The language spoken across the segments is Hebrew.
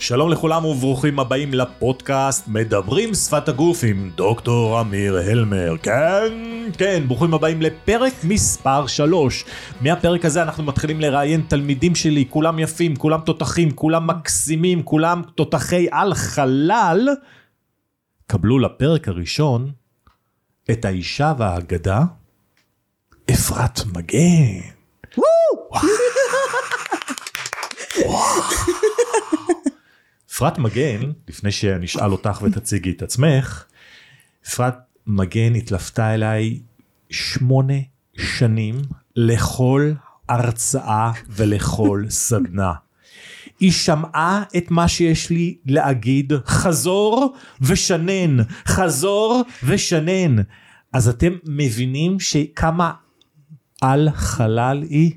שלום לכולם וברוכים הבאים לפודקאסט מדברים שפת הגוף עם דוקטור אמיר הלמר. כן, כן, ברוכים הבאים לפרק מספר 3. מהפרק הזה אנחנו מתחילים לראיין תלמידים שלי, כולם יפים, כולם תותחים, כולם מקסימים, כולם תותחי על חלל. קבלו לפרק הראשון את האישה והאגדה, אפרת מגן. אפרת מגן, לפני שאני אשאל אותך ותציגי את עצמך, אפרת מגן התלוותה אליי שמונה שנים לכל הרצאה ולכל סדנה. היא שמעה את מה שיש לי להגיד, חזור ושנן, חזור ושנן. אז אתם מבינים שכמה על חלל היא?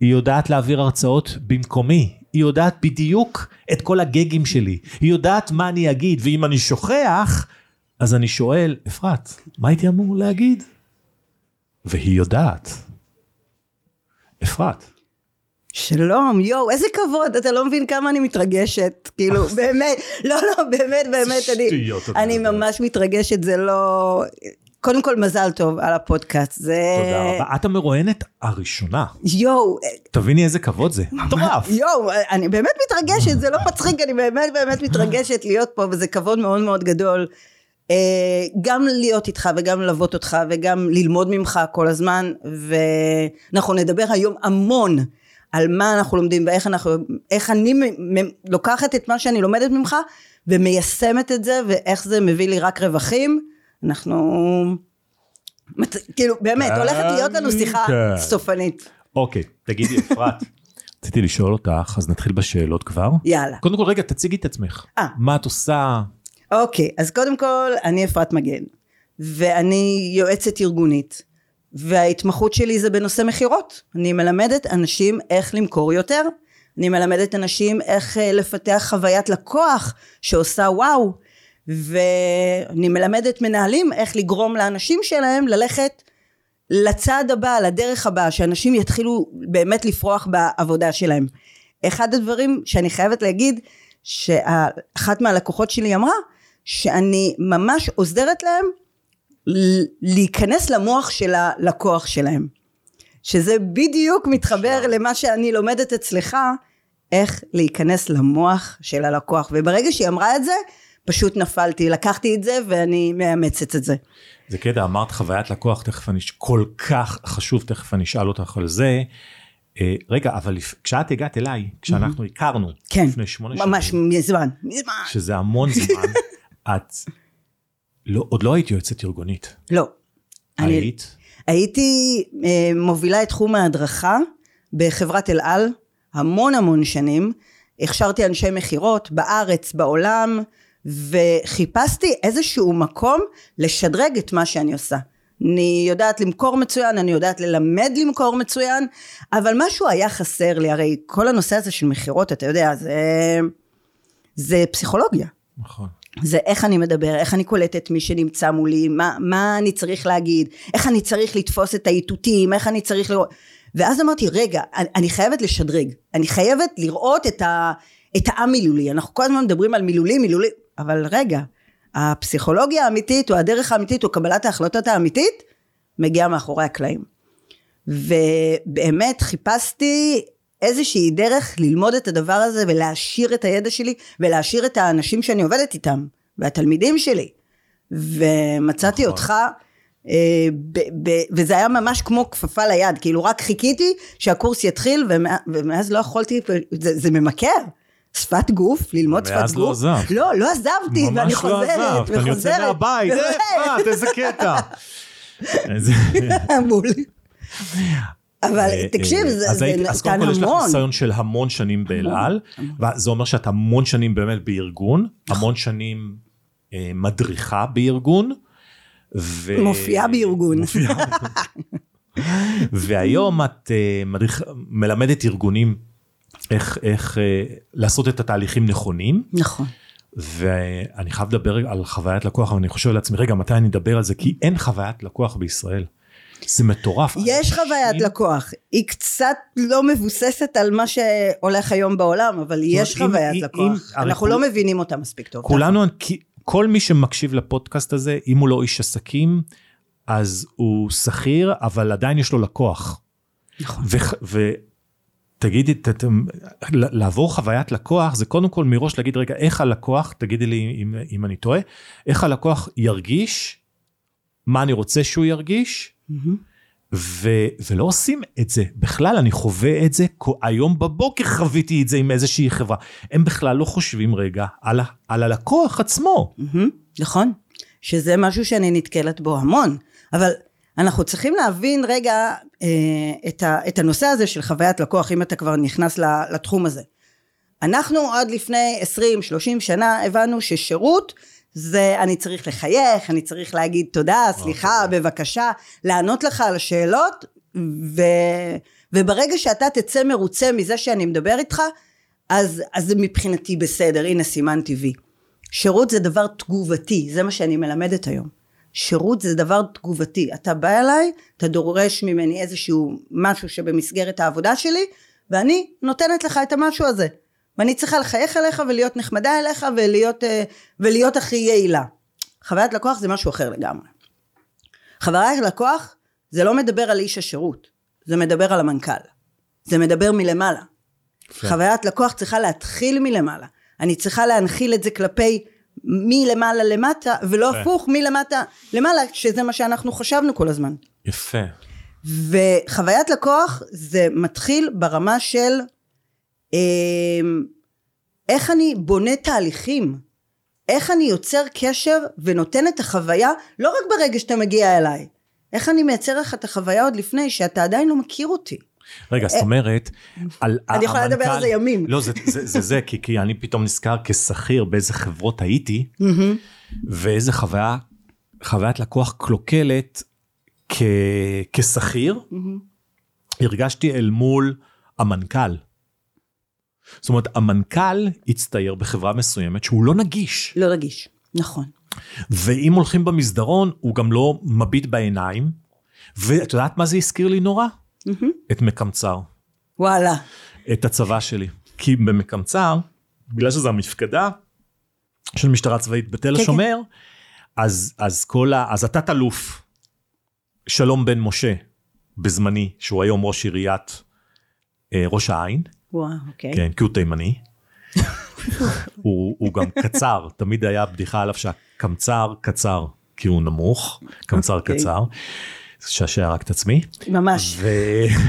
היא יודעת להעביר הרצאות במקומי, היא יודעת בדיוק את כל הגגים שלי, היא יודעת מה אני אגיד, ואם אני שוכח, אז אני שואל, אפרת, מה הייתי אמור להגיד? והיא יודעת. אפרת. שלום, יואו, איזה כבוד, אתה לא מבין כמה אני מתרגשת, כאילו, באמת, לא, לא, באמת, באמת, אני, אני. ממש מתרגשת, זה לא... קודם כל, מזל טוב על הפודקאסט, זה... תודה רבה. את המרואיינת הראשונה. יואו, תביני איזה כבוד זה. מטורף. יואו, אני באמת מתרגשת, זה לא מצחיק, אני באמת באמת מתרגשת להיות פה, וזה כבוד מאוד מאוד גדול. אה, גם להיות איתך וגם ללוות אותך וגם ללמוד ממך כל הזמן, ואנחנו נדבר היום המון על מה אנחנו לומדים ואיך אנחנו, איך אני לוקחת את מה שאני לומדת ממך ומיישמת את זה ואיך זה מביא לי רק רווחים. אנחנו, כאילו באמת, הולכת להיות לנו שיחה כן. סופנית. אוקיי, תגידי אפרת. רציתי לשאול אותך, אז נתחיל בשאלות כבר. יאללה. קודם כל רגע, תציגי את עצמך. אה. מה את עושה? אוקיי, אז קודם כל, אני אפרת מגן, ואני יועצת ארגונית, וההתמחות שלי זה בנושא מכירות. אני מלמדת אנשים איך למכור יותר, אני מלמדת אנשים איך אה, לפתח חוויית לקוח שעושה וואו, ואני מלמדת מנהלים איך לגרום לאנשים שלהם ללכת לצעד הבא, לדרך הבאה, שאנשים יתחילו באמת לפרוח בעבודה שלהם. אחד הדברים שאני חייבת להגיד, שאחת מהלקוחות שלי אמרה, שאני ממש עוזרת להם להיכנס למוח של הלקוח שלהם. שזה בדיוק מתחבר למה שאני לומדת אצלך, איך להיכנס למוח של הלקוח. וברגע שהיא אמרה את זה, פשוט נפלתי, לקחתי את זה ואני מאמצת את זה. זה קטע, אמרת חוויית לקוח, תכף אני, כל כך חשוב, תכף אני אשאל אותך על זה. אה, רגע, אבל לפ- כשאת הגעת אליי, כשאנחנו הכרנו, כן, לפני שמונה שנים, ממש מזמן, מזמן. שזה המון זמן, את לא, עוד לא היית יועצת ארגונית. לא. אני- היית? הייתי אה, מובילה את תחום ההדרכה בחברת אל על המון המון שנים. הכשרתי אנשי מכירות בארץ, בעולם, וחיפשתי איזשהו מקום לשדרג את מה שאני עושה. אני יודעת למכור מצוין, אני יודעת ללמד למכור מצוין, אבל משהו היה חסר לי, הרי כל הנושא הזה של מכירות, אתה יודע, זה, זה פסיכולוגיה. נכון. זה איך אני מדבר, איך אני קולט את מי שנמצא מולי, מה, מה אני צריך להגיד, איך אני צריך לתפוס את האיתותים, איך אני צריך לראות... ואז אמרתי, רגע, אני, אני חייבת לשדרג, אני חייבת לראות את, ה, את המילולי. אנחנו כל הזמן מדברים על מילולי, מילולי, אבל רגע, הפסיכולוגיה האמיתית, או הדרך האמיתית, או קבלת ההחלטות האמיתית, מגיעה מאחורי הקלעים. ובאמת חיפשתי איזושהי דרך ללמוד את הדבר הזה ולהעשיר את הידע שלי ולהעשיר את האנשים שאני עובדת איתם והתלמידים שלי ומצאתי נכון. אותך אה, ב- ב- וזה היה ממש כמו כפפה ליד כאילו רק חיכיתי שהקורס יתחיל ומאז לא יכולתי זה, זה ממכר שפת גוף ללמוד שפת גוף מאז לא עזבת. לא לא עזבתי ואני ממש לא חוזרת עזבת, אני יוצא וחוזרת. מהבית, אה, אפרת, איזה קטע. בול. אבל אה, תקשיב אה, זה זה היית- אז קודם נתן כל יש לך המון ניסיון של המון שנים באל על, וזה אומר שאת המון שנים באמת בארגון, המון שנים אה, מדריכה בארגון. ו- מופיעה בארגון. והיום את מדריך, מלמדת ארגונים איך, איך אה, לעשות את התהליכים נכונים. נכון ואני חייב לדבר על חוויית לקוח, אבל אני חושב לעצמי, רגע, מתי אני אדבר על זה? כי אין חוויית לקוח בישראל. זה מטורף. יש חוויית לקוח, היא קצת לא מבוססת על מה שהולך היום בעולם, אבל יש אם- חוויית אם- לקוח. אם- הרי אנחנו כול- לא מבינים אותה מספיק טוב. כולנו, כי- כל מי שמקשיב לפודקאסט הזה, אם הוא לא איש עסקים, אז הוא שכיר, אבל עדיין יש לו לקוח. נכון. ותגידי, ת- ת- לעבור חוויית לקוח זה קודם כל מראש להגיד רגע איך הלקוח, תגידי לי אם, אם אני טועה, איך הלקוח ירגיש, מה אני רוצה שהוא ירגיש, מהמם. ו, ולא עושים את זה. בכלל, אני חווה את זה, היום בבוקר חוויתי את זה עם איזושהי חברה. הם בכלל לא חושבים רגע על, ה, על הלקוח עצמו. מהמם, נכון, שזה משהו שאני נתקלת בו המון, אבל אנחנו צריכים להבין רגע אה, את, ה, את הנושא הזה של חוויית לקוח, אם אתה כבר נכנס לתחום הזה. אנחנו עד לפני 20-30 שנה הבנו ששירות זה אני צריך לחייך, אני צריך להגיד תודה, סליחה, בבקשה, לענות לך על השאלות, ו, וברגע שאתה תצא מרוצה מזה שאני מדבר איתך, אז, אז זה מבחינתי בסדר, הנה סימן טבעי. שירות זה דבר תגובתי, זה מה שאני מלמדת היום. שירות זה דבר תגובתי. אתה בא אליי, אתה דורש ממני איזשהו משהו שבמסגרת העבודה שלי, ואני נותנת לך את המשהו הזה. ואני צריכה לחייך אליך ולהיות נחמדה אליך ולהיות, אה, ולהיות הכי יעילה. חוויית לקוח זה משהו אחר לגמרי. חוויית לקוח זה לא מדבר על איש השירות, זה מדבר על המנכ"ל. זה מדבר מלמעלה. יפה. חוויית לקוח צריכה להתחיל מלמעלה. אני צריכה להנחיל את זה כלפי מלמעלה למטה, ולא יפה. הפוך מלמטה למעלה, שזה מה שאנחנו חשבנו כל הזמן. יפה. וחוויית לקוח זה מתחיל ברמה של אמ, איך אני בונה תהליכים, איך אני יוצר קשר ונותן את החוויה, לא רק ברגע שאתה מגיע אליי, איך אני מייצר לך את החוויה עוד לפני שאתה עדיין לא מכיר אותי. רגע, זאת אומרת, על אני יכולה המנכ"ל- לדבר על זה ימים. לא, זה זה, כי, אני פתאום נזכר כשכיר באיזה חברות הייתי, ואיזה חוויה, חוויית לקוח קלוקלת כשכיר, הרגשתי אל מול המנכ"ל. זאת אומרת, המנכ"ל הצטייר בחברה מסוימת שהוא לא נגיש, לא רגיש, נכון. ואם הולכים במסדרון, הוא גם לא מביט בעיניים, ואת יודעת מה זה הזכיר לי נורא? את מקמצר. וואלה. את הצבא שלי. כי במקמצר, בגלל שזו המפקדה של משטרה צבאית בתל כן, השומר, אז, אז כל ה... אז התת אלוף שלום בן משה, בזמני, שהוא היום ראש עיריית אה, ראש העין, וואו, אוקיי. כן, כי הוא תימני. הוא, הוא גם קצר, תמיד היה בדיחה עליו שהקמצר קצר, כי הוא נמוך, קמצר אוקיי. קצר. שעשע רק את עצמי. ממש. ו...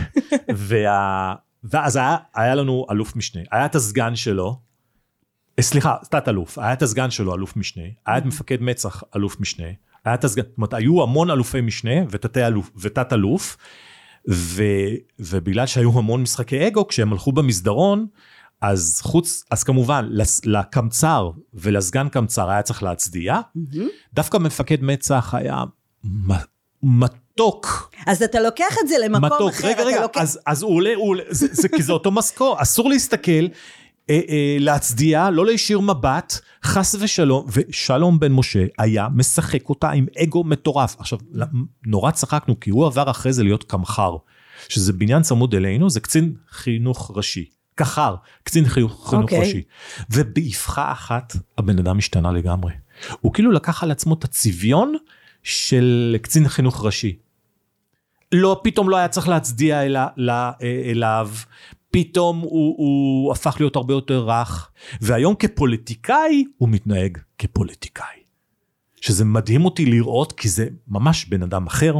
וה... ואז היה, היה לנו אלוף משנה, היה את הסגן שלו, אה, סליחה, תת אלוף, היה את הסגן שלו אלוף משנה, היה את מפקד מצ"ח אלוף משנה, היה את הסגן, זאת אומרת, היו המון אלופי משנה ותתי אלוף, ותת אלוף, ו... ובגלל שהיו המון משחקי אגו, כשהם הלכו במסדרון, אז חוץ, אז כמובן, לקמצר ולסגן קמצר היה צריך להצדיע, דווקא מפקד מצ"ח היה מתוק. אז אתה לוקח את זה למקום מתוק. אחר. רגע, רגע, לוקח... אז, אז הוא עולה, הוא עולה, זה, זה כי זה אותו משכור, אסור להסתכל, אה, אה, להצדיע, לא להישיר מבט, חס ושלום, ושלום בן משה היה משחק אותה עם אגו מטורף. עכשיו, נורא צחקנו, כי הוא עבר אחרי זה להיות קמחר, שזה בניין צמוד אלינו, זה קצין חינוך ראשי. קחר, קצין חינוך חינוך אוקיי. ראשי. ובאבחה אחת, הבן אדם השתנה לגמרי. הוא כאילו לקח על עצמו את הצביון של קצין חינוך ראשי. לא, פתאום לא היה צריך להצדיע אל, אל, אליו, פתאום הוא, הוא הפך להיות הרבה יותר רך, והיום כפוליטיקאי הוא מתנהג כפוליטיקאי. שזה מדהים אותי לראות, כי זה ממש בן אדם אחר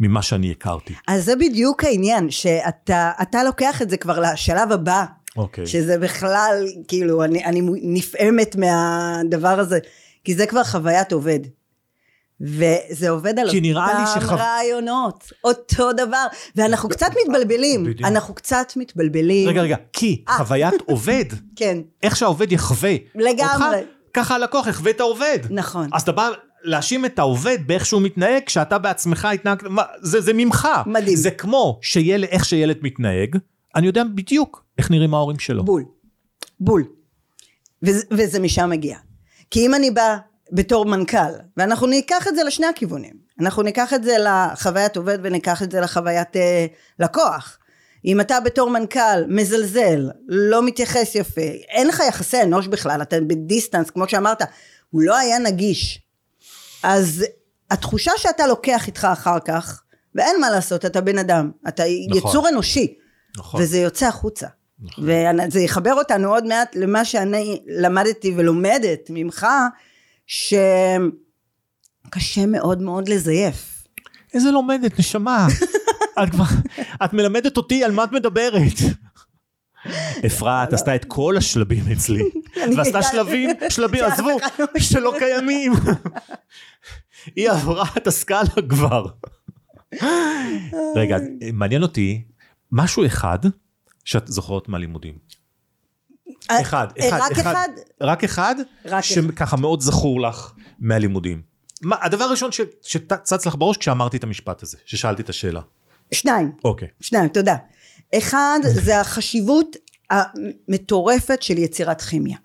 ממה שאני הכרתי. אז זה בדיוק העניין, שאתה אתה לוקח את זה כבר לשלב הבא. אוקיי. שזה בכלל, כאילו, אני, אני נפעמת מהדבר הזה, כי זה כבר חוויית עובד. וזה עובד על אותם שחו- רעיונות, אותו דבר, ואנחנו קצת מתבלבלים, בדיוק. אנחנו קצת מתבלבלים. רגע, רגע, כי אה. חוויית עובד, כן, איך שהעובד יחווה לגמרי. אותך, ככה הלקוח יחווה את העובד. נכון. אז אתה בא להאשים את העובד באיך שהוא מתנהג, כשאתה בעצמך התנהגת, מה, זה, זה ממך. מדהים. זה כמו שילד, איך שילד מתנהג, אני יודע בדיוק איך נראים ההורים שלו. בול. בול. וזה, וזה משם מגיע. כי אם אני באה בתור מנכ"ל ואנחנו ניקח את זה לשני הכיוונים אנחנו ניקח את זה לחוויית עובד וניקח את זה לחוויית אה, לקוח אם אתה בתור מנכ"ל מזלזל לא מתייחס יפה אין לך יחסי אנוש בכלל אתה בדיסטנס כמו שאמרת הוא לא היה נגיש אז התחושה שאתה לוקח איתך אחר כך ואין מה לעשות אתה בן אדם אתה נכון. יצור אנושי נכון. וזה יוצא החוצה נכון. וזה יחבר אותנו עוד מעט למה שאני למדתי ולומדת ממך שקשה מאוד מאוד לזייף איזה לומדת, נשמה. את כבר, את מלמדת אותי על מה את מדברת. אפרת עשתה את כל השלבים אצלי, ועשתה. שלבים, שלבים, עזבו, לא שלא קיימים. היא עברה את הסקאלה כבר. רגע, מעניין אותי, משהו אחד שאת זוכרות מהלימודים. אחד, אה, אחד, רק אחד? רק אחד, רק שככה מאוד זכור לך מהלימודים. מה, הדבר הראשון ש- שצץ לך בראש כשאמרתי את המשפט הזה, ששאלתי את השאלה. שניים אוקיי. שניים תודה אחד זה החשיבות המטורפת של יצירת כימיה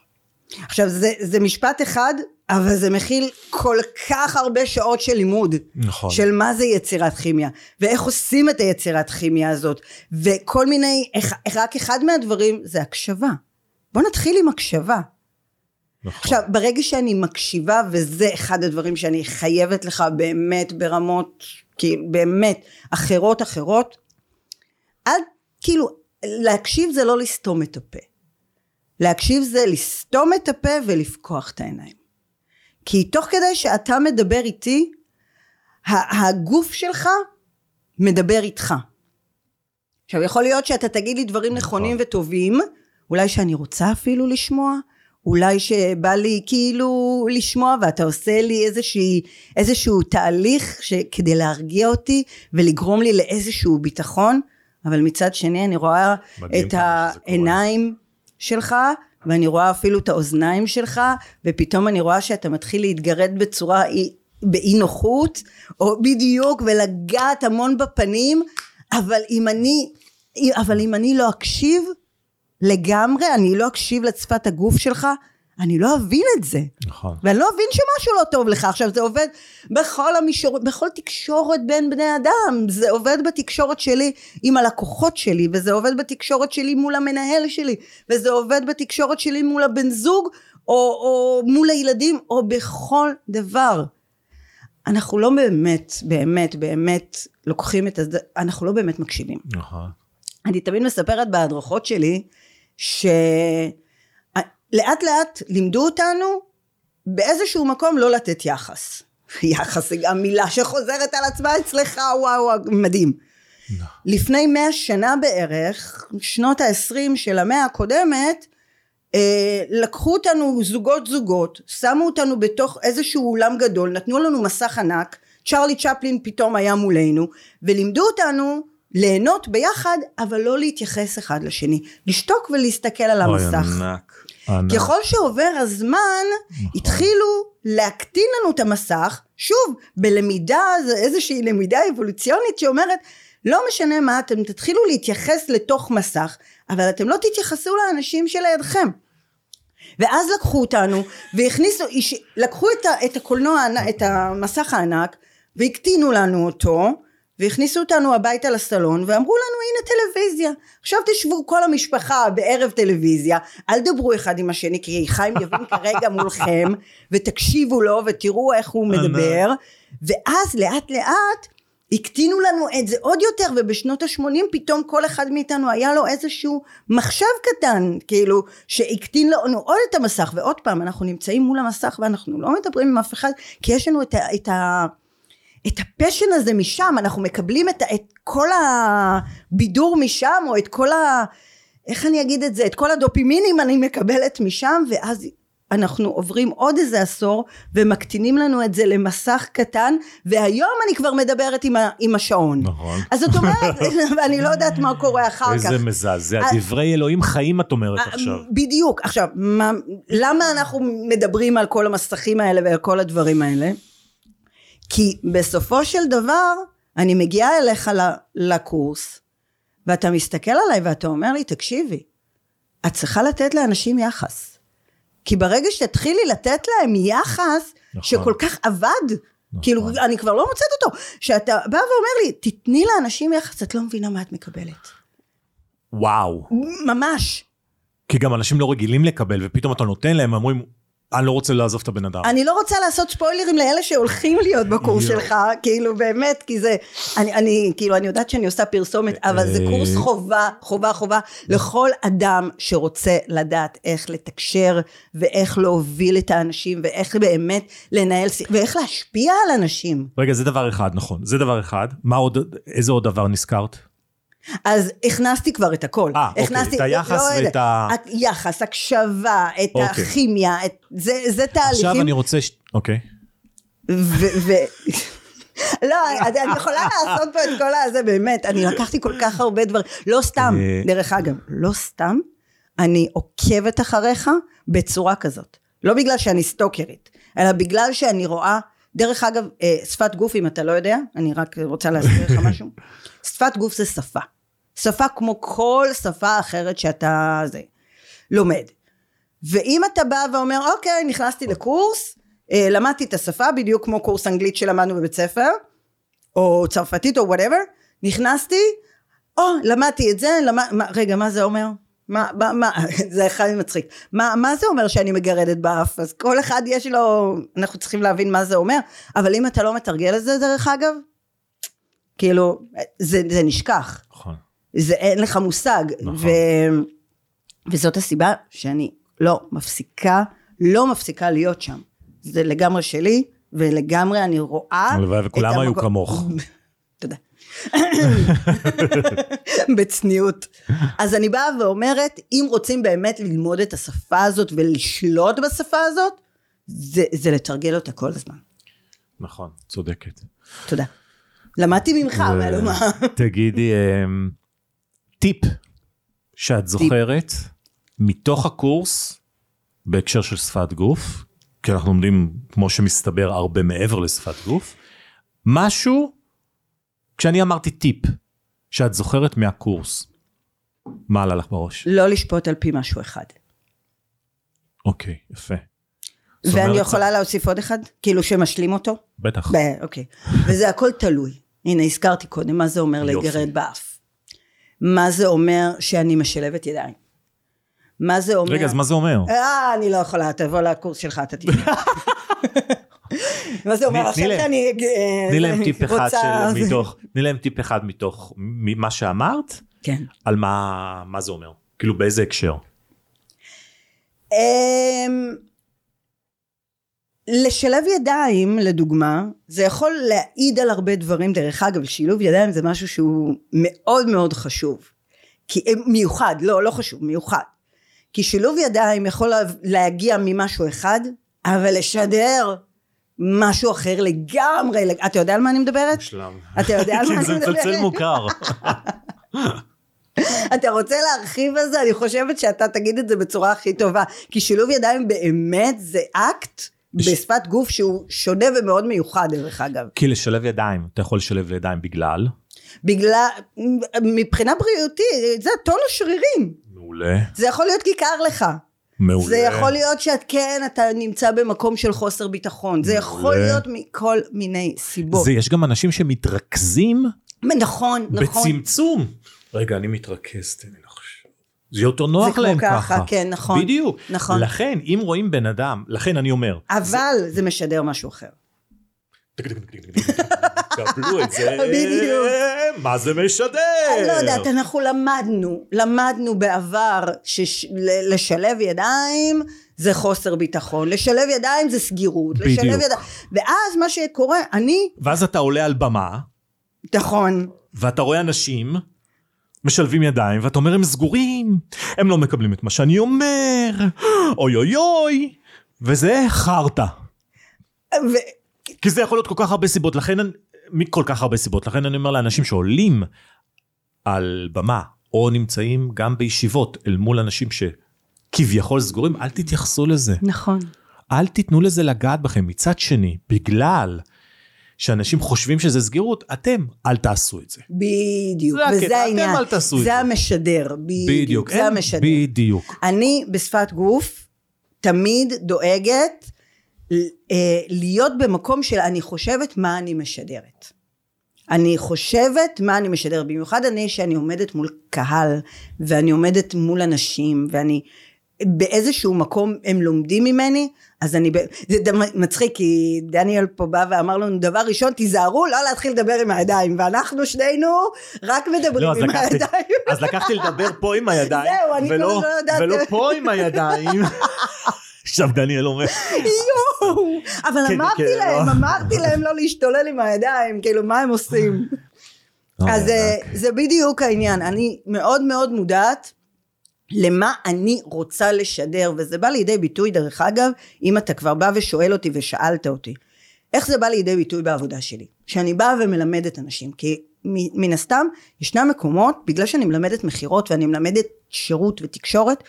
עכשיו זה, זה משפט אחד אבל זה מכיל כל כך הרבה שעות של לימוד נכון. של מה זה יצירת כימיה ואיך עושים את היצירת כימיה הזאת וכל מיני רק אחד מהדברים זה הקשבה בוא נתחיל עם הקשבה. נכון. עכשיו ברגע שאני מקשיבה וזה אחד הדברים שאני חייבת לך באמת ברמות כאילו באמת אחרות אחרות אל כאילו להקשיב זה לא לסתום את הפה. להקשיב זה לסתום את הפה ולפקוח את העיניים. כי תוך כדי שאתה מדבר איתי הגוף שלך מדבר איתך. עכשיו יכול להיות שאתה תגיד לי דברים נכונים וטובים אולי שאני רוצה אפילו לשמוע אולי שבא לי כאילו לשמוע ואתה עושה לי איזושהי, איזשהו תהליך ש, כדי להרגיע אותי ולגרום לי לאיזשהו ביטחון אבל מצד שני אני רואה את. העיניים שלך ואני רואה אפילו את האוזניים שלך ופתאום אני רואה שאתה מתחיל להתגרד בצורה אי- באי נוחות או בדיוק ולגעת המון בפנים אבל אם אני אבל אם אני לא אקשיב לגמרי אני לא אקשיב לשפת הגוף שלך אני לא אבין את זה. נכון. ואני לא אבין שמשהו לא טוב לך. עכשיו זה עובד בכל המישור בכל תקשורת בין בני אדם. זה עובד בתקשורת שלי עם הלקוחות שלי וזה עובד בתקשורת שלי מול המנהל שלי וזה עובד בתקשורת שלי מול הבן זוג או, או מול הילדים או בכל דבר. אנחנו לא באמת באמת באמת לוקחים את הזה אנחנו לא באמת מקשיבים. נכון. אני תמיד מספרת בהדרכות שלי שלאט לאט לימדו אותנו באיזשהו מקום לא לתת יחס. יחס זה גם מילה שחוזרת על עצמה אצלך וואו מדהים. לפני מאה שנה בערך, שנות ה-20 של המאה הקודמת, אה, לקחו אותנו זוגות זוגות, שמו אותנו בתוך איזשהו אולם גדול, נתנו לנו מסך ענק, צ'רלי צ'פלין פתאום היה מולנו, ולימדו אותנו ליהנות ביחד, אבל לא להתייחס אחד לשני, לשתוק ולהסתכל על אוי, המסך. ענק. ענק. ככל שעובר הזמן, התחילו להקטין לנו את המסך, שוב, בלמידה, זה איזושהי למידה אבולוציונית שאומרת, לא משנה מה, אתם תתחילו להתייחס לתוך מסך, אבל אתם לא תתייחסו לאנשים שלידכם. ואז לקחו אותנו והכניסו, לקחו את, ה, את הקולנוע, את המסך הענק והקטינו לנו אותו והכניסו אותנו הביתה לסלון ואמרו לנו הנה טלוויזיה. עכשיו תשבו כל המשפחה בערב טלוויזיה. אל דברו אחד עם השני כי חיים יבין כרגע מולכם ותקשיבו לו ותראו איך הוא מדבר. ואז לאט לאט הקטינו לנו את זה עוד יותר ובשנות ה-80 פתאום כל אחד מאיתנו היה לו איזשהו מחשב קטן כאילו שהקטין לנו עוד את המסך. ועוד פעם אנחנו נמצאים מול המסך ואנחנו לא מדברים עם אף אחד כי יש לנו את ה... את ה את הפשן הזה משם, אנחנו מקבלים את, את כל הבידור משם, או את כל ה... איך אני אגיד את זה? את כל הדופימינים אני מקבלת משם, ואז אנחנו עוברים עוד איזה עשור, ומקטינים לנו את זה למסך קטן, והיום אני כבר מדברת עם, ה, עם השעון. נכון. אז זאת אומרת, ואני לא יודעת מה קורה אחר כך. איזה מזעזע, אה, דברי אלוהים חיים את אומרת עכשיו. בדיוק. עכשיו, מה, למה אנחנו מדברים על כל המסכים האלה ועל כל הדברים האלה? כי בסופו של דבר, אני מגיעה אליך לקורס, ואתה מסתכל עליי ואתה אומר לי, תקשיבי, את צריכה לתת לאנשים יחס. כי ברגע שתתחילי לתת להם יחס, נכון. שכל כך עבד, כאילו אני כבר לא מוצאת אותו, שאתה בא ואומר לי, תתני לאנשים יחס, את לא מבינה מה את מקבלת. וואו. ממש. כי גם אנשים לא רגילים לקבל, ופתאום אתה נותן להם, אומרים, אני לא רוצה לעזוב את הבן אדם. אני לא רוצה לעשות ספוילרים לאלה שהולכים להיות בקורס. שלך, כאילו באמת, כי זה, אני, אני, כאילו, אני יודעת שאני עושה פרסומת, אבל זה אה. קורס חובה, חובה, חובה, לכל אדם שרוצה לדעת איך לתקשר, ואיך להוביל את האנשים, ואיך באמת לנהל, ואיך להשפיע על אנשים. רגע, זה דבר אחד, נכון. זה דבר אחד. מה עוד, איזה עוד דבר נזכרת? אז הכנסתי כבר את הכל. אה, אוקיי, את היחס לא ואת ה- יחס, הקשבה, את אוקיי. הכימיה, את, זה, זה תהליכים. עכשיו אני רוצה... ש... אוקיי. ו... ו... לא, אני אני יכולה לעשות פה את כל הזה, באמת, אני לקחתי כל כך הרבה דברים, לא סתם, אה. דרך אגב, לא סתם, אני עוקבת אחריך בצורה כזאת. לא בגלל שאני סטוקרית, אלא בגלל שאני רואה, דרך אגב, אה, שפת גוף, אם אתה לא יודע, אני רק רוצה להסביר לך משהו, שפת גוף זה שפה. שפה כמו כל שפה אחרת שאתה זה, לומד. ואם אתה בא ואומר, אוקיי, נכנסתי לקורס, אה, למדתי את השפה, בדיוק כמו קורס אנגלית שלמדנו בבית ספר, או צרפתית או whatever, נכנסתי, או, למדתי את זה, למד, מה, רגע, מה זה אומר? מה, מה, מה, זה אחד מצחיק. מה, מה זה אומר שאני מגרדת באף? אז כל אחד יש לו, אנחנו צריכים להבין מה זה אומר, אבל אם אתה לא מתרגל את זה, דרך אגב, כאילו, זה, זה נשכח. נכון. זה אין לך מושג. נכון. ו... וזאת הסיבה שאני לא מפסיקה, לא מפסיקה להיות שם. זה לגמרי שלי, ולגמרי אני רואה... הלוואי וכולם היו המקום- כמוך. תודה. בצניעות. אז אני באה ואומרת, אם רוצים באמת ללמוד את השפה הזאת ולשלוט בשפה הזאת, זה, זה לתרגל אותה כל הזמן. נכון, צודקת. תודה. למדתי ממך, אבל מה? תגידי, אמ, טיפ שאת זוכרת מתוך הקורס בהקשר של שפת גוף, כי אנחנו לומדים, כמו שמסתבר, הרבה מעבר לשפת גוף, משהו, כשאני אמרתי טיפ שאת זוכרת מהקורס, מה עלה לך בראש? לא לשפוט על פי משהו אחד. אוקיי, יפה. ואני יכולה להוסיף עוד אחד? כאילו שמשלים אותו? בטח. ב- אוקיי. וזה הכל תלוי. הנה, הזכרתי קודם, מה זה אומר. לגרד באף? מה זה אומר שאני משלבת ידיים? מה זה אומר... רגע, אז מה זה אומר? אה, אני לא יכולה, תבוא לקורס שלך, אתה תראה. מה זה אומר? עכשיו שאני... אה, תני להם טיפ אחד מתוך, תני להם טיפ אחד מתוך מה שאמרת, כן. על מה, מה זה אומר. כאילו באיזה הקשר. לשלב ידיים, לדוגמה, זה יכול להעיד על הרבה דברים. דרך אגב, שילוב ידיים זה משהו שהוא מאוד מאוד חשוב. כי, אה, מיוחד, לא, לא חשוב, מיוחד. כי שילוב ידיים יכול לה- להגיע ממשהו אחד, אבל לשדר משהו אחר לגמרי. לג- אתה יודע על מה אני מדברת? שלב. אתה יודע על מה אני זה מצלצל מדברת? מוכר. אתה רוצה להרחיב על זה? אני חושבת שאתה תגיד את זה בצורה הכי טובה. כי שילוב ידיים באמת זה אקט בשפת גוף שהוא שונה ומאוד מיוחד דרך אגב. כי לשלב ידיים, אתה יכול לשלב ידיים בגלל. בגלל, מבחינה בריאותית, זה טון השרירים. מעולה. זה יכול להיות כי קר לך. מעולה. זה יכול להיות שאת כן, אתה נמצא במקום של חוסר ביטחון. זה יכול מעולה. להיות מכל מיני סיבות. זה, יש גם אנשים שמתרכזים נכון, נכון. בצמצום. רגע, אני מתרכז, תן לי. זה יותר נוח זה כמו להם ככה, ככה. כן, נכון. בדיוק. נכון. לכן, אם רואים בן אדם, לכן אני אומר, אבל זה משדר משהו אחר. קבלו את זה, בדיוק. מה זה משדר? אני לא יודעת, אנחנו למדנו, למדנו בעבר שלשלב ידיים זה חוסר ביטחון, לשלב ידיים זה סגירות, לשלב בדיוק. ידיים, ואז מה שקורה, אני, ואז אתה עולה על במה, נכון, ואתה רואה אנשים משלבים ידיים, ואתה אומר הם סגורים, הם לא מקבלים את מה שאני אומר, אוי אוי אוי, וזה חרטא. ו- כי זה יכול להיות כל כך הרבה סיבות, לכן, אני- מכל כך הרבה סיבות, לכן אני אומר לאנשים שעולים על במה, או נמצאים גם בישיבות אל מול אנשים שכביכול סגורים, אל תתייחסו לזה. נכון, אל תיתנו לזה לגעת בכם. מצד שני, בגלל שאנשים חושבים שזה סגירות, אתם אל תעשו את זה. בדיוק, זה הקטע, וזה אתם העניין, אל תעשו את זה זה. המשדר, בדיוק, זה אין- המשדר. בדיוק. אני בשפת גוף תמיד דואגת אה, להיות במקום של אני חושבת מה אני משדרת. אני חושבת מה אני משדרת, במיוחד אני שאני עומדת מול קהל ואני עומדת מול אנשים ואני באיזשהו מקום הם לומדים ממני אז אני, זה מצחיק כי דניאל פה בא ואמר לנו דבר ראשון תיזהרו לא להתחיל לדבר עם הידיים ואנחנו שנינו רק מדברים לא, עם לקחתי, הידיים. אז לקחתי לדבר פה עם הידיים זהו, אני ולא, לא יודעת. ולא פה עם הידיים. עכשיו דניאל אומר. יואו, אבל כן, אמרתי כן, להם, לא. אמרתי להם לא להשתולל עם הידיים, כאילו מה הם עושים? אז אה, זה בדיוק העניין, אני מאוד מאוד מודעת למה אני רוצה לשדר, וזה בא לידי ביטוי דרך אגב, אם אתה כבר בא ושואל אותי ושאלת אותי, איך זה בא לידי ביטוי בעבודה שלי? שאני באה ומלמדת אנשים, כי מן הסתם ישנם מקומות, בגלל שאני מלמדת מכירות ואני מלמדת שירות ותקשורת,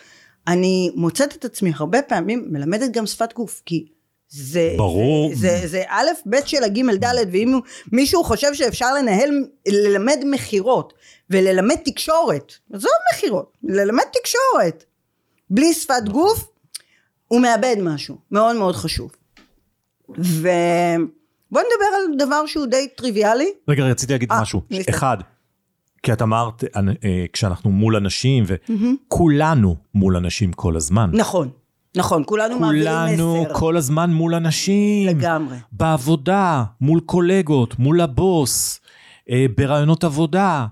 אני מוצאת את עצמי הרבה פעמים מלמדת גם שפת גוף, כי זה, ברור. זה, זה, זה א' ב' של הגימל ד' ואם מישהו חושב שאפשר לנהל, ללמד מכירות וללמד תקשורת, עזוב מכירות, ללמד תקשורת בלי שפת גוף, הוא מאבד משהו מאוד מאוד חשוב. ובוא נדבר על דבר שהוא די טריוויאלי. רגע, רציתי להגיד 아, אה, משהו. אחד, כי את אמרת, אה, כשאנחנו מול אנשים, וכולנו מול אנשים כל הזמן. נכון. נכון, כולנו מעבירים מסר. כולנו כל הזמן מול אנשים. לגמרי. בעבודה, מול קולגות, מול הבוס, אה, ברעיונות עבודה.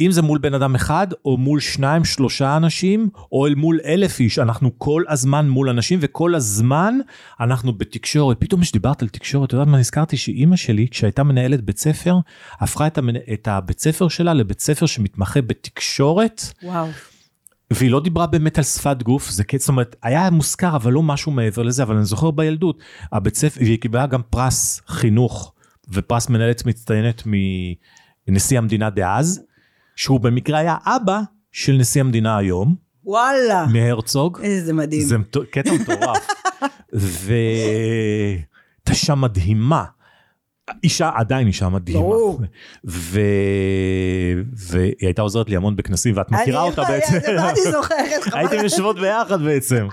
אם זה מול בן אדם אחד, או מול שניים, שלושה אנשים, או אל מול אלף איש, אנחנו כל הזמן מול אנשים, וכל הזמן אנחנו בתקשורת. פתאום כשדיברת על תקשורת, את יודעת מה נזכרתי? שאימא שלי, כשהייתה מנהלת בית ספר, הפכה את, המנ... את הבית ספר שלה לבית ספר שמתמחה בתקשורת. וואו. והיא לא דיברה באמת על שפת גוף, זה זאת אומרת, היה מוזכר, אבל לא משהו מעבר לזה, אבל אני זוכר בילדות, הבית ספר, והיא קיבלה גם פרס חינוך ופרס מנהלת מצטיינת מנשיא המדינה דאז. שהוא במקרה היה אבא של נשיא המדינה היום. וואלה. מהרצוג. איזה מדהים. זה קטע מטורף. אישה מדהימה. אישה, עדיין אישה מדהימה. ברור. ו... והיא הייתה עוזרת לי המון בכנסים, ואת מכירה אותה בעצם. אני זוכרת. הייתם יושבות ביחד בעצם.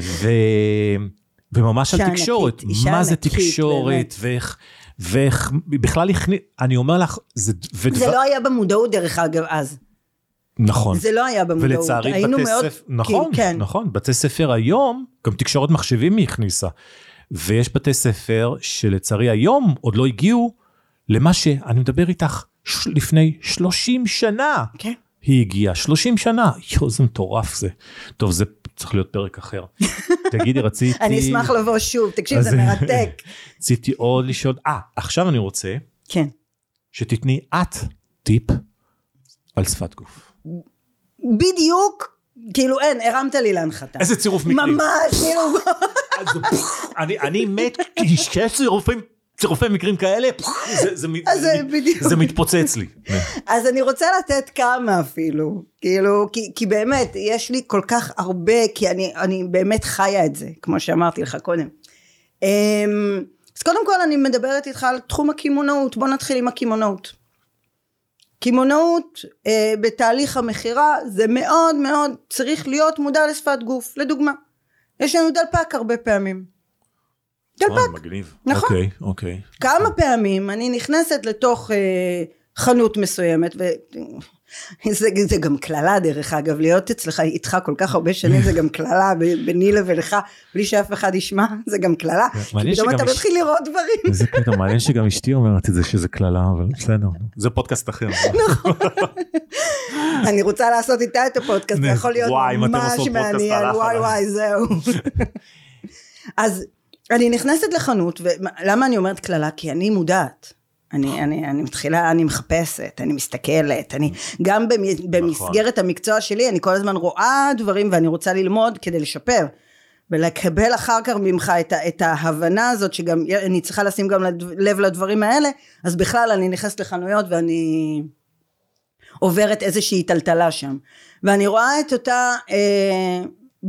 ו... וממש על תקשורת. מה זה תקשורת, ואיך... ובכלל הכניס, אני אומר לך, זה... ודבר... זה לא היה במודעות דרך אגב אז. נכון. זה לא היה במודעות. ולצערי בתי מאוד... ספר, נכון, כן. נכון, בתי ספר היום, גם תקשורת מחשבים היא הכניסה. ויש בתי ספר שלצערי היום עוד לא הגיעו למה שאני מדבר איתך לפני 30 שנה. כן. היא הגיעה 30 שנה, יואו זה מטורף זה. טוב זה צריך להיות פרק אחר. תגידי רציתי... אני אשמח לבוא שוב, תקשיב זה מרתק. רציתי עוד לשאול, אה עכשיו אני רוצה, כן, שתתני את טיפ על שפת גוף. בדיוק, כאילו אין, הרמת לי להנחתה. איזה צירוף מקרים. ממש, כאילו. אני מת, כי יש צירופים צירופי מקרים כאלה, זה, מתפוצץ לי. אז אני רוצה לתת כמה אפילו, כאילו, כי, כי באמת, יש לי כל כך הרבה, כי אני, אני באמת חיה את זה, כמו שאמרתי לך קודם. אמ, אז קודם כל אני מדברת איתך על תחום הקמעונאות, בוא נתחיל עם הקמעונאות. קמעונאות אה, בתהליך המכירה זה מאוד מאוד צריך להיות מודע לשפת גוף, לדוגמה. יש לנו דלפק הרבה פעמים. דלפק. מגניב. נכון. אוקיי, אוקיי. כמה פעמים אני נכנסת לתוך אה, חנות מסוימת, וזה זה גם קללה דרך אגב, להיות אצלך איתך כל כך הרבה שנים זה גם קללה ביני לבינך, בלי שאף אחד ישמע, זה גם קללה. פתאום אתה מתחיל לראות דברים. זה קטע, מעניין שגם אשתי אומרת את זה שזה קללה, אבל בסדר, זה פודקאסט אחר. נכון. אני רוצה לעשות איתה את הפודקאסט, זה יכול להיות ממש מעניין, וואי וואי זהו. אז אני נכנסת לחנות, ולמה אני אומרת קללה? כי אני מודעת. אני, אני, אני מתחילה, אני מחפשת, אני מסתכלת, אני גם במסגרת המקצוע שלי, אני כל הזמן רואה דברים ואני רוצה ללמוד כדי לשפר. ולקבל אחר כך ממך את, את ההבנה הזאת שגם אני צריכה לשים גם לב לדברים האלה, אז בכלל אני נכנסת לחנויות ואני עוברת איזושהי טלטלה שם. ואני רואה את אותה אה,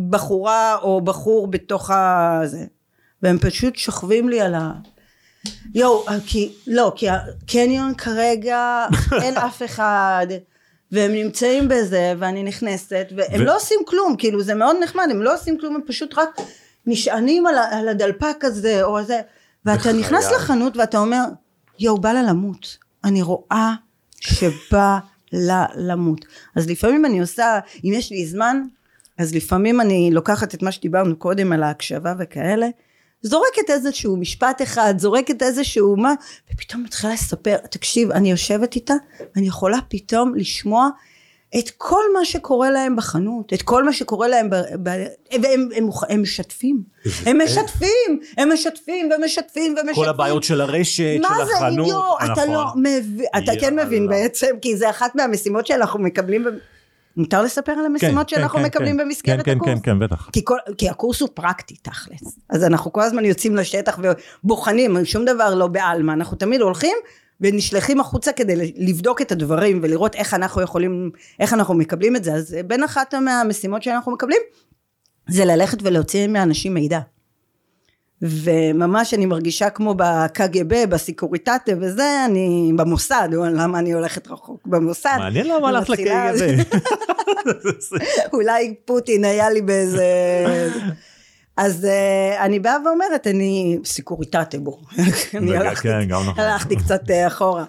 בחורה או בחור בתוך ה... זה. והם פשוט שוכבים לי על ה... יואו, כי, לא, כי הקניון כרגע אין אף אחד, והם נמצאים בזה, ואני נכנסת, והם ו... לא עושים כלום, כאילו זה מאוד נחמד, הם לא עושים כלום, הם פשוט רק נשענים על, על הדלפק הזה או זה ואתה. נכנס לחנות ואתה אומר יואו בא לה למות. אני רואה שבא לה למות. אז לפעמים אני עושה אם יש לי זמן אז לפעמים אני לוקחת את מה שדיברנו קודם על ההקשבה וכאלה זורקת איזשהו משפט אחד זורקת איזשהו מה ופתאום מתחילה לספר תקשיב אני יושבת איתה ואני יכולה פתאום לשמוע את כל מה שקורה להם בחנות, את כל מה שקורה להם, ב, ב, והם הם, הם משתפים, הם משתפים, הם משתפים ומשתפים ומשתפים. כל הבעיות של הרשת, מה של זה, החנות, יו, אתה נכון. לא מבין, אתה כן. מבין בעצם, כי זה אחת מהמשימות שאנחנו מקבלים. מותר לספר על המשימות כן, שאנחנו כן, מקבלים כן. במסגרת כן, הקורס? כן, כן, כן, בטח. כי, כל, כי הקורס הוא פרקטי תכלס אז אנחנו כל הזמן יוצאים לשטח ובוחנים שום דבר לא בעלמא אנחנו תמיד הולכים ונשלחים החוצה כדי לבדוק את הדברים ולראות איך אנחנו יכולים איך אנחנו מקבלים את זה אז בין אחת מהמשימות שאנחנו מקבלים זה ללכת ולהוציא מאנשים מידע וממש אני מרגישה כמו בקג"ב בסיקוריטטה וזה אני במוסד למה אני הולכת רחוק במוסד מעניין למה הלכת לקג"ב. אולי פוטין היה לי באיזה... אז uh, אני באה ואומרת, אני סיקוריטטה בו. כן, גם נכון. הלכתי קצת אה, אחורה.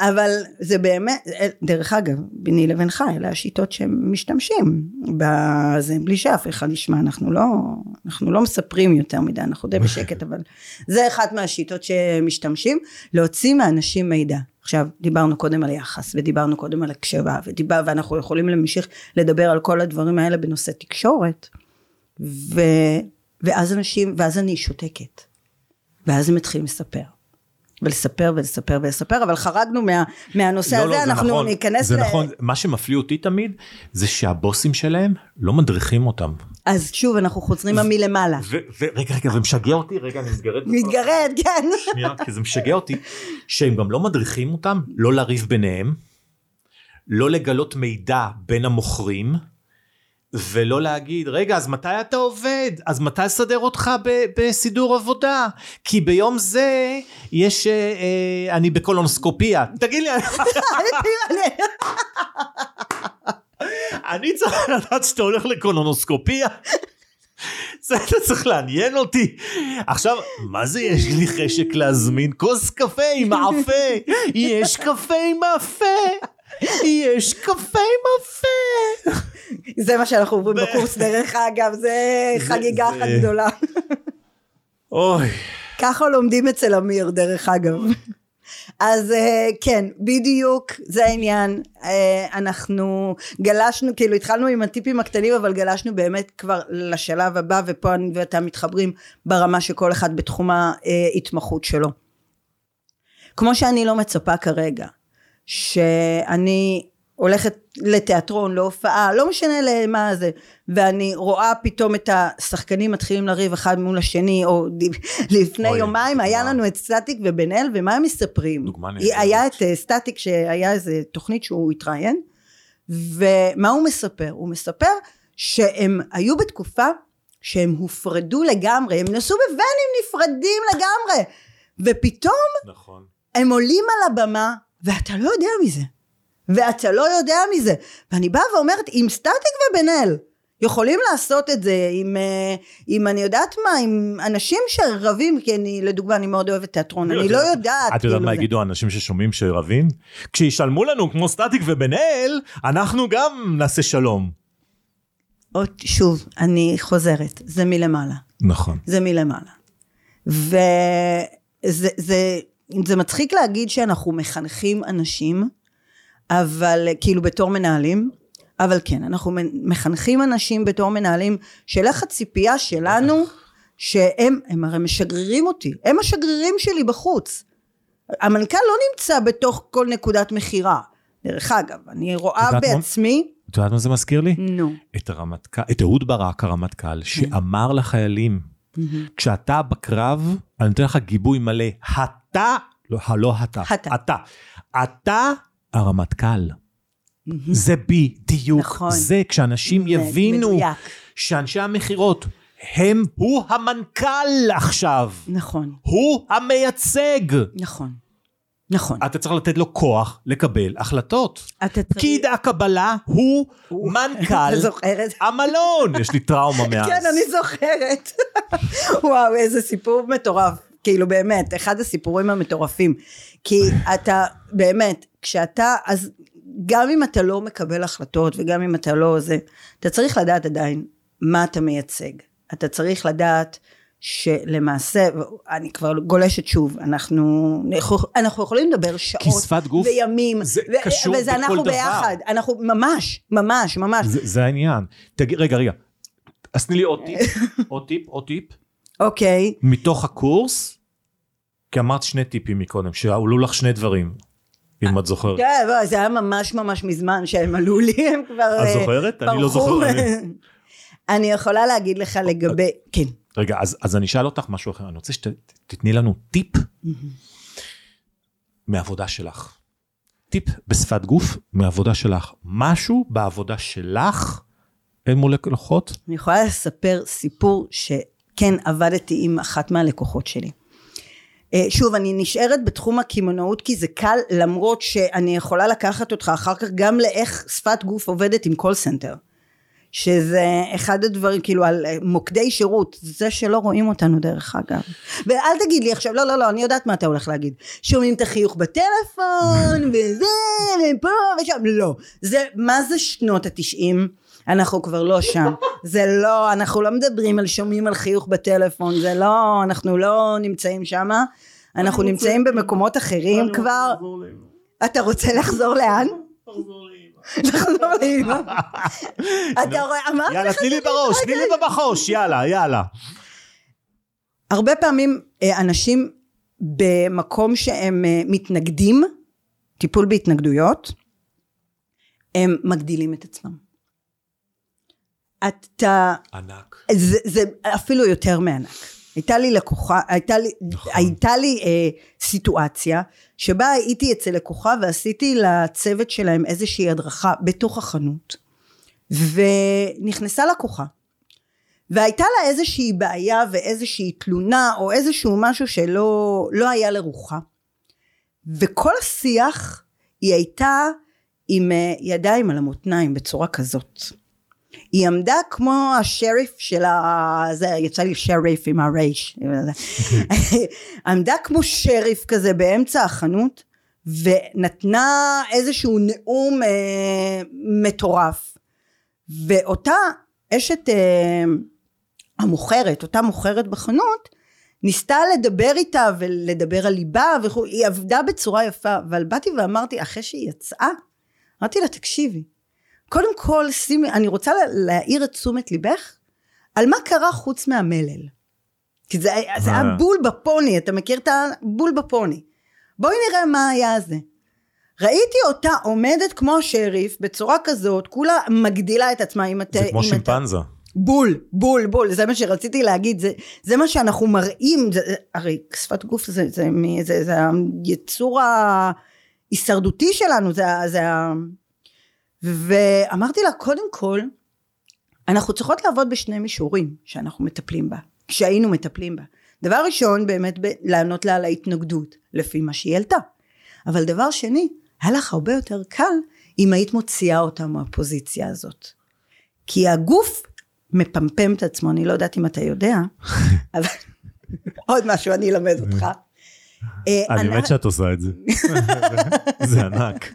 אבל זה באמת, אה, דרך אגב, ביני לבינך, אלה השיטות שהם משתמשים בזה, בלי שאף אחד ישמע, אנחנו לא, אנחנו לא מספרים יותר מדי, אנחנו די בשקט, אבל זה אחת מהשיטות שמשתמשים, להוציא מאנשים מידע. עכשיו, דיברנו קודם על יחס, ודיברנו קודם על הקשבה, ודיבר, ואנחנו יכולים להמשיך לדבר על כל הדברים האלה בנושא תקשורת, ו, ואז אנשים, ואז אני שותקת, ואז הם מתחילים לספר. ולספר ולספר ולספר, אבל חרגנו מה, מהנושא לא, הזה, לא, זה אנחנו נכון, ניכנס זה ל... נכון, מה שמפליא אותי תמיד, זה שהבוסים שלהם לא מדריכים אותם. אז שוב, אנחנו חוזרים מלמעלה. ורגע, רגע, זה משגע אותי, רגע, אני מתגרד. מתגרד, כן. שנייה, כי זה משגע אותי, שהם גם לא מדריכים אותם לא לריב ביניהם, לא לגלות מידע בין המוכרים, ולא להגיד, רגע, אז מתי אתה עובד? אז מתי אסדר אותך ב- בסידור עבודה? כי ביום זה יש, אה, אה, אני בקולונוסקופיה. תגיד לי, אני צריך לדעת שאתה הולך לקולונוסקופיה? זה אתה צריך לעניין אותי. עכשיו, מה זה יש לי חשק להזמין כוס קפה עם מאפה? יש קפה עם מאפה? יש קפה עם מאפה? זה מה שאנחנו עוברים בקורס, דרך אגב, זה חגיגה אחת גדולה. אוי. ככה לומדים אצל אמיר, דרך אגב. אז אה, כן, בדיוק, זה העניין. אה, אנחנו גלשנו, כאילו התחלנו עם הטיפים הקטנים, אבל גלשנו באמת כבר לשלב הבא, ופה אני ואתה מתחברים ברמה שכל אחד בתחום ההתמחות שלו. כמו שאני לא מצפה כרגע, שאני הולכת לתיאטרון, להופעה, לא משנה למה זה, ואני רואה פתאום את השחקנים מתחילים לריב אחד מול השני, או לפני אוי, יומיים היה דוגמה. לנו את סטטיק ובן אל, ומה הם מספרים? דוגמה נהדרת. היה את אה, סטטיק שהיה איזה תוכנית שהוא התראיין, ומה הוא מספר? הוא מספר שהם היו בתקופה שהם הופרדו לגמרי, הם נסעו בוואנים נפרדים לגמרי, ופתאום נכון. הם עולים על הבמה ואתה לא יודע מזה. ואתה לא יודע מזה. ואני באה ואומרת, אם סטטיק ובן אל יכולים לעשות את זה עם, אה, עם אני יודעת מה, עם אנשים שרבים, כי אני, לדוגמה, אני מאוד אוהבת תיאטרון, אני לא יודעת. את יודעת כאילו מה. יגידו האנשים ששומעים שרבים? כשישלמו לנו כמו סטטיק ובן אל, אנחנו גם נעשה שלום. עוד, שוב, אני חוזרת, זה מלמעלה. נכון. זה מלמעלה. וזה זה, זה מצחיק להגיד שאנחנו מחנכים אנשים, אבל כאילו בתור מנהלים, אבל כן, אנחנו מחנכים אנשים בתור מנהלים, של איך הציפייה שלנו, שהם, הם הרי משגרירים אותי, הם השגרירים שלי בחוץ. המנכ"ל לא נמצא בתוך כל נקודת מכירה. דרך אגב, אני רואה מה? בעצמי, את יודעת מה זה מזכיר לי? נו, את הרמטכ"ל, את אהוד ברק הרמטכ"ל, שאמר לחיילים, כשאתה בקרב, אני נותן לך גיבוי מלא, אתה, לא, לא אתה, אתה. אתה, אתה הרמטכ"ל. זה בדיוק נכון. זה, כשאנשים יבינו מדויק. שאנשי המכירות הם, הוא המנכ"ל עכשיו, נכון, הוא המייצג. נכון. נכון. אתה צריך לתת לו כוח לקבל החלטות. אתה צריך... פקיד הקבלה הוא מנכ"ל? המלון. יש לי טראומה מאז. כן, אני זוכרת. וואו, איזה סיפור מטורף. כאילו באמת, אחד הסיפורים המטורפים. כי אתה, באמת, כשאתה, אז גם אם אתה לא מקבל החלטות וגם אם אתה לא זה, אתה צריך לדעת עדיין מה אתה מייצג. אתה צריך לדעת שלמעשה, אני כבר גולשת שוב, אנחנו, אנחנו יכולים לדבר שעות, כי שפת גוף וימים, זה ו- קשור וזה בכל אנחנו דבר. ביחד, אנחנו ממש, ממש, ממש, זה, זה העניין. תגיד, רגע, רגע. אז תני לי עוד טיפ, עוד טיפ, עוד טיפ. אוקיי, מתוך הקורס, כי אמרת שני טיפים מקודם, שעלו לך שני דברים, אם את זוכרת. כן, בוא, זה היה ממש ממש מזמן שהם עלו לי, הם כבר את אה, זוכרת? אני לא. זוכר, אני- יכולה להגיד לך לגבי, כן, רגע, אז, אז אני אשאל אותך משהו אחר, אני רוצה שתתני לנו טיפ מעבודה שלך. טיפ בשפת גוף מעבודה שלך. משהו בעבודה שלך, אין מול לקוחות? אני יכולה לספר סיפור שכן עבדתי עם אחת מהלקוחות שלי. אה, שוב, אני נשארת בתחום הקמעונאות כי זה קל, למרות שאני יכולה לקחת אותך אחר כך גם לאיך שפת גוף עובדת עם call center. שזה אחד הדברים, כאילו על אה, מוקדי שירות, זה שלא רואים אותנו דרך אגב. ואל תגיד לי עכשיו, לא, לא, לא, אני יודעת מה אתה הולך להגיד. שומעים את החיוך בטלפון, וזה, ופה ושם, לא. זה, מה זה שנות התשעים? אנחנו כבר לא שם. זה לא, אנחנו לא מדברים על שומעים על חיוך בטלפון, זה לא, אנחנו לא נמצאים שם. אנחנו נמצאים במקומות אחרים כבר. אתה רוצה לחזור לאן? לחזור לאמא. אתה רואה, אמרתי יאללה, לך תני לי בראש, תני לי בבחוש, יאללה, יאללה. הרבה פעמים אה, אנשים במקום שהם אה, מתנגדים, טיפול בהתנגדויות, הם מגדילים את עצמם. אתה, ענק. זה, זה אפילו יותר מענק. הייתה לי לקוחה, הייתה לי, נכון. הייתה לי אה, סיטואציה שבה הייתי אצל לקוחה ועשיתי לצוות שלהם איזושהי הדרכה בתוך החנות ונכנסה לקוחה והייתה לה איזושהי בעיה ואיזושהי תלונה או איזשהו משהו שלא לא היה לרוחה וכל השיח היא הייתה עם אה, ידיים על המותניים בצורה כזאת היא עמדה כמו השריף של ה... זה יצא לי שריף עם הרייש. עמדה כמו שריף כזה באמצע החנות ונתנה איזשהו נאום אה, מטורף. ואותה אשת אה, המוכרת, אותה מוכרת בחנות, ניסתה לדבר איתה ולדבר על ליבה וכו', היא עבדה בצורה יפה, אבל באתי ואמרתי, אחרי שהיא יצאה, אמרתי לה, תקשיבי, קודם כל, שימי, אני רוצה לה- להעיר את תשומת ליבך על מה קרה חוץ מהמלל. כי זה, זה היה אה. בול בפוני, אתה מכיר את הבול בפוני. בואי נראה מה היה זה. ראיתי אותה עומדת כמו השריף בצורה כזאת, כולה מגדילה את עצמה אם אתה... זה כמו אתה- שימפנזה. בול, בול, בול, זה מה שרציתי להגיד, זה, זה מה שאנחנו מראים, זה, הרי שפת גוף זה, זה, מ- זה, זה היצור ההישרדותי שלנו, זה, זה. ואמרתי לה, קודם כל, אנחנו צריכות לעבוד בשני מישורים שאנחנו מטפלים בה, שהיינו מטפלים בה. דבר ראשון, באמת ב- לענות לה על ההתנגדות, לפי מה שהיא העלתה. אבל דבר שני, היה לך הרבה יותר קל אם היית מוציאה אותה מהפוזיציה הזאת. כי הגוף מפמפם את עצמו, אני לא יודעת אם אתה יודע, אבל עוד משהו אני אלמד אותך. אה, אני אנחנו- מת שאת עושה את זה. זה ענק.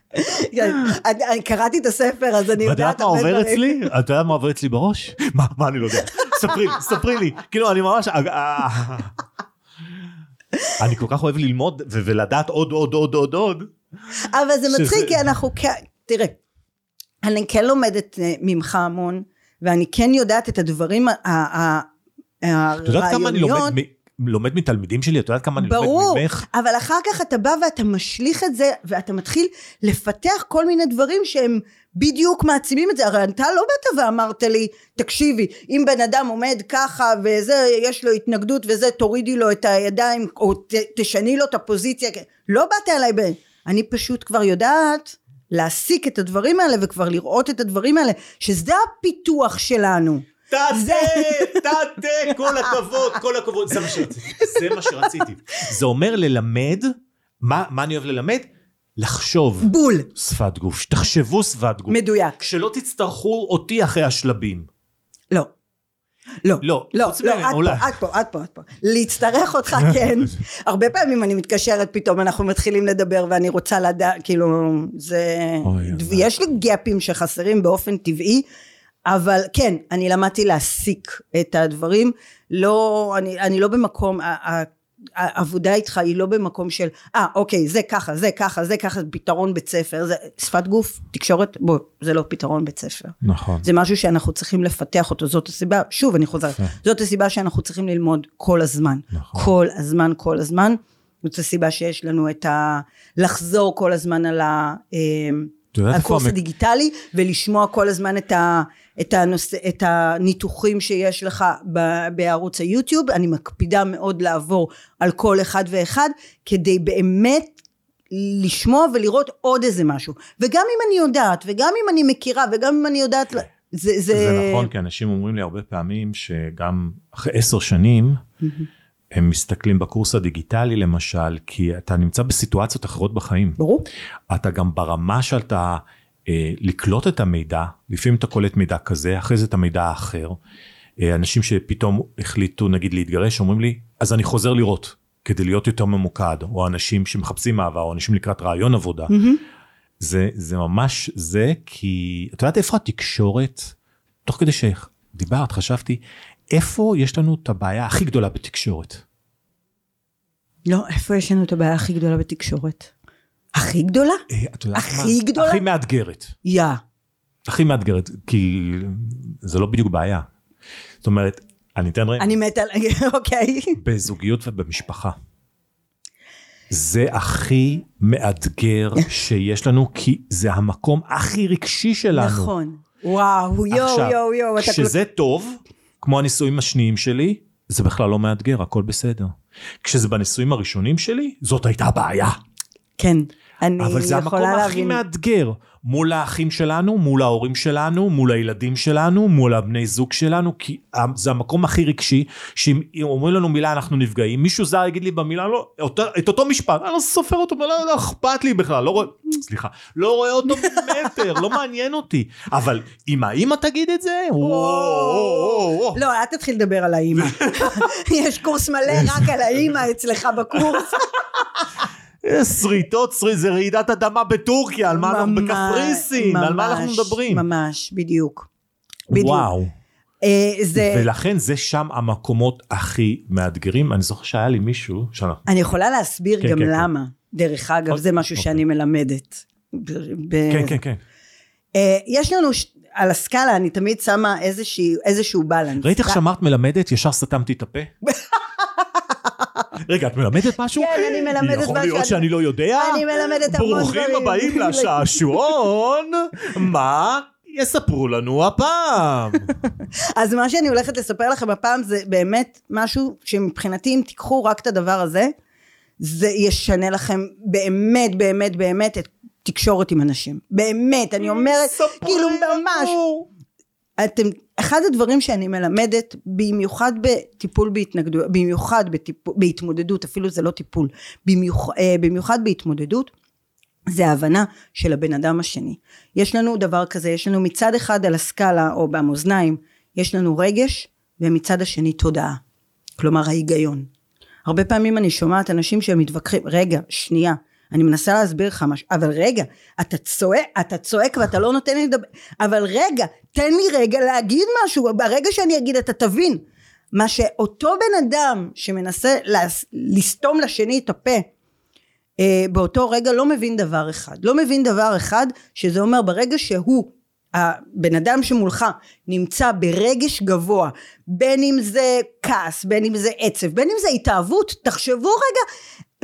כן, אני- אני קראתי את הספר אז אני ואת יודעת יודעת מה הרבה עובר דברים. אצלי? את יודעת מה עובר אצלי בראש? מה, מה אני לא יודע? ספרי לי, ספרי לי. כאילו אני ממש... אה, אה. אני כל כך אוהב ללמוד ולדעת עוד עוד עוד עוד עוד. אבל זה מצחיק כי אנחנו תראה אני כן לומדת אה, ממך המון ואני כן יודעת את הדברים ה- ה- ה- את יודעת כמה אני הרעיוניות לומד לומד מתלמידים שלי? את יודעת כמה אני ברור, לומד ממך? אבל אחר כך אתה בא ואתה משליך את זה, ואתה מתחיל לפתח כל מיני דברים שהם בדיוק מעצימים את זה. הרי אתה לא באת ואמרת לי, תקשיבי, אם בן אדם עומד ככה וזה, יש לו התנגדות וזה, תורידי לו את הידיים, או ת, תשני לו את הפוזיציה. לא באת אליי, ב... אני פשוט כבר יודעת להסיק את הדברים האלה וכבר לראות את הדברים האלה, שזה הפיתוח שלנו. תתה, תתה, כל הכבוד, כל הכבוד. זה מה שרציתי. זה מה שרציתי. זה אומר ללמד מה, מה אני אוהב ללמד? לחשוב בול. שפת גוף, תחשבו שפת גוף. מדויק. שלא תצטרכו אותי אחרי השלבים. לא. לא, לא, לא, לא, את אולי. פה, את פה, את פה. להצטרך אותך כן. הרבה פעמים אני מתקשרת, פתאום אנחנו מתחילים לדבר ואני רוצה לדעת, כאילו, זה... ויש לי גאפים שחסרים באופן טבעי, אבל כן, אני למדתי להסיק את הדברים. לא, אני, אני לא במקום, העבודה איתך היא לא במקום של, אה, אוקיי, זה ככה, זה ככה, זה ככה, פתרון בית ספר, זה שפת גוף, תקשורת, בוא, זה לא פתרון בית ספר. נכון. זה משהו שאנחנו צריכים לפתח אותו, זאת הסיבה, שוב אני חוזרת. זאת הסיבה שאנחנו צריכים ללמוד כל הזמן, נכון. כל הזמן, כל הזמן, זאת הסיבה שיש לנו את ה... לחזור כל הזמן על ה... אה, הקורס המק- הדיגיטלי ולשמוע כל הזמן את, ה, את, הנושא, את הניתוחים שיש לך ב, בערוץ היוטיוב. אני מקפידה מאוד לעבור על כל אחד ואחד כדי באמת לשמוע ולראות עוד איזה משהו. וגם אם אני יודעת וגם אם אני מכירה וגם אם אני יודעת זה, זה, זה נכון, כי אנשים אומרים לי הרבה פעמים שגם אחרי עשר שנים, הם מסתכלים בקורס הדיגיטלי למשל, כי אתה נמצא בסיטואציות אחרות בחיים. ברור. אתה גם ברמה שאתה לקלוט את המידע, לפעמים אתה קולט מידע כזה, אחרי זה את המידע האחר. אה, אנשים שפתאום החליטו נגיד להתגרש, אומרים לי, אז אני חוזר לראות, כדי להיות יותר ממוקד, או אנשים שמחפשים אהבה, או אנשים לקראת רעיון עבודה. זה, זה ממש זה, כי את יודעת איפה התקשורת, תוך כדי שדיברת, חשבתי, איפה יש לנו את הבעיה הכי גדולה בתקשורת? לא איפה יש לנו את הבעיה הכי גדולה בתקשורת הכי גדולה? אה, את יודעת הכי מה? גדולה? הכי מאתגרת. יא הכי מאתגרת, כי זה לא בדיוק בעיה. זאת אומרת, אני אתן רגע, אני מתה אוקיי בזוגיות ובמשפחה. זה הכי מאתגר שיש לנו, כי זה המקום הכי רגשי שלנו. נכון וואו יואו עכשיו, יואו יואו כל כשזה טוב, כמו הנישואים השניים שלי, זה בכלל לא מאתגר, הכל בסדר. כשזה בנישואים הראשונים שלי, זאת הייתה הבעיה. כן, אני אבל זה המקום יכולה הכי להבין. מאתגר. מול האחים שלנו, מול ההורים שלנו, מול הילדים שלנו, מול הבני זוג שלנו, כי זה המקום הכי רגשי, שאם אם אומרים לנו מילה אנחנו נפגעים, מישהו זר יגיד לי במילה, לא, אותו, את אותו משפט, אני לא סופר אותו, לא, לא אכפת לי בכלל, לא רואה, סליחה, לא רואה אותו מטר, לא מעניין אותי. אבל אם האמא תגיד את זה, וואו. לא, אל תתחיל לדבר על האימא. יש קורס מלא רק על האימא אצלך בקורס. אה, שריטות, שריט, זה רעידת אדמה בטורקיה, על מה אנחנו ממש, בקפריסין, על מה אנחנו מדברים? ממש, בדיוק. בדיוק. וואו. אה, זה, ולכן זה שם המקומות הכי מאתגרים. אני זוכר שהיה לי מישהו, שאנחנו- אני יכולה להסביר כן, גם כן, כן. למה. דרך אגב, אוקיי, זה משהו אוקיי. שאני מלמדת. ב- כן, כן, כן. אה, יש לנו, ש- על הסקאלה אני תמיד שמה איזושהי- איזשהו בלנס. ראית איך שאמרת מלמדת, ישר סתמתי את הפה? רגע, את מלמדת משהו? כן, אני מלמדת יכול משהו, להיות אני- שאני לא יודע? אני מלמדת המון ברוכים דברים. הבאים לשעשועון, מה יספרו לנו הפעם? אז מה שאני הולכת לספר לכם הפעם זה באמת משהו שמבחינתי אם תיקחו רק את הדבר הזה, זה ישנה לכם באמת באמת באמת את תקשורת עם אנשים. באמת, אני אומרת, כאילו ממש. אתם, אחד הדברים שאני מלמדת, במיוחד בטיפול בהתנגדות, במיוחד בטיפול, בהתמודדות, אפילו זה לא טיפול, במיוח, אה, במיוחד בהתמודדות, זה ההבנה של הבן אדם השני. יש לנו דבר כזה, יש לנו מצד אחד על הסקאלה או במאזניים, יש לנו רגש, ומצד השני תודעה. כלומר ההיגיון. הרבה פעמים אני שומעת אנשים שמתווכחים, רגע, שנייה, אני מנסה להסביר לך משהו, אבל רגע, אתה צועק, אתה צועק ואתה לא נותן לי לדבר, אבל רגע, תן לי רגע להגיד משהו, ברגע שאני אגיד אתה תבין. מה שאותו בן אדם שמנסה לס- לסתום לשני את הפה, אה, באותו רגע לא מבין דבר אחד. לא מבין דבר אחד, שזה אומר ברגע שהוא, הבן אדם שמולך, נמצא ברגש גבוה, בין אם זה כעס, בין אם זה עצב, בין אם זה התאהבות, תחשבו רגע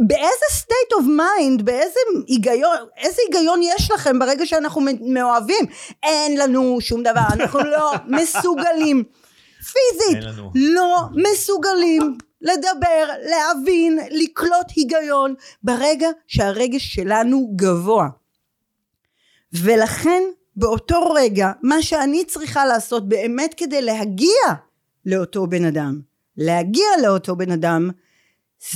באיזה state of mind, באיזה היגיון, איזה היגיון יש לכם ברגע שאנחנו מאוהבים? אין לנו שום דבר, אנחנו לא מסוגלים. פיזית. לא מסוגלים לדבר, להבין, לקלוט היגיון ברגע שהרגש שלנו גבוה. ולכן באותו רגע מה שאני צריכה לעשות באמת כדי להגיע לאותו בן אדם, להגיע לאותו בן אדם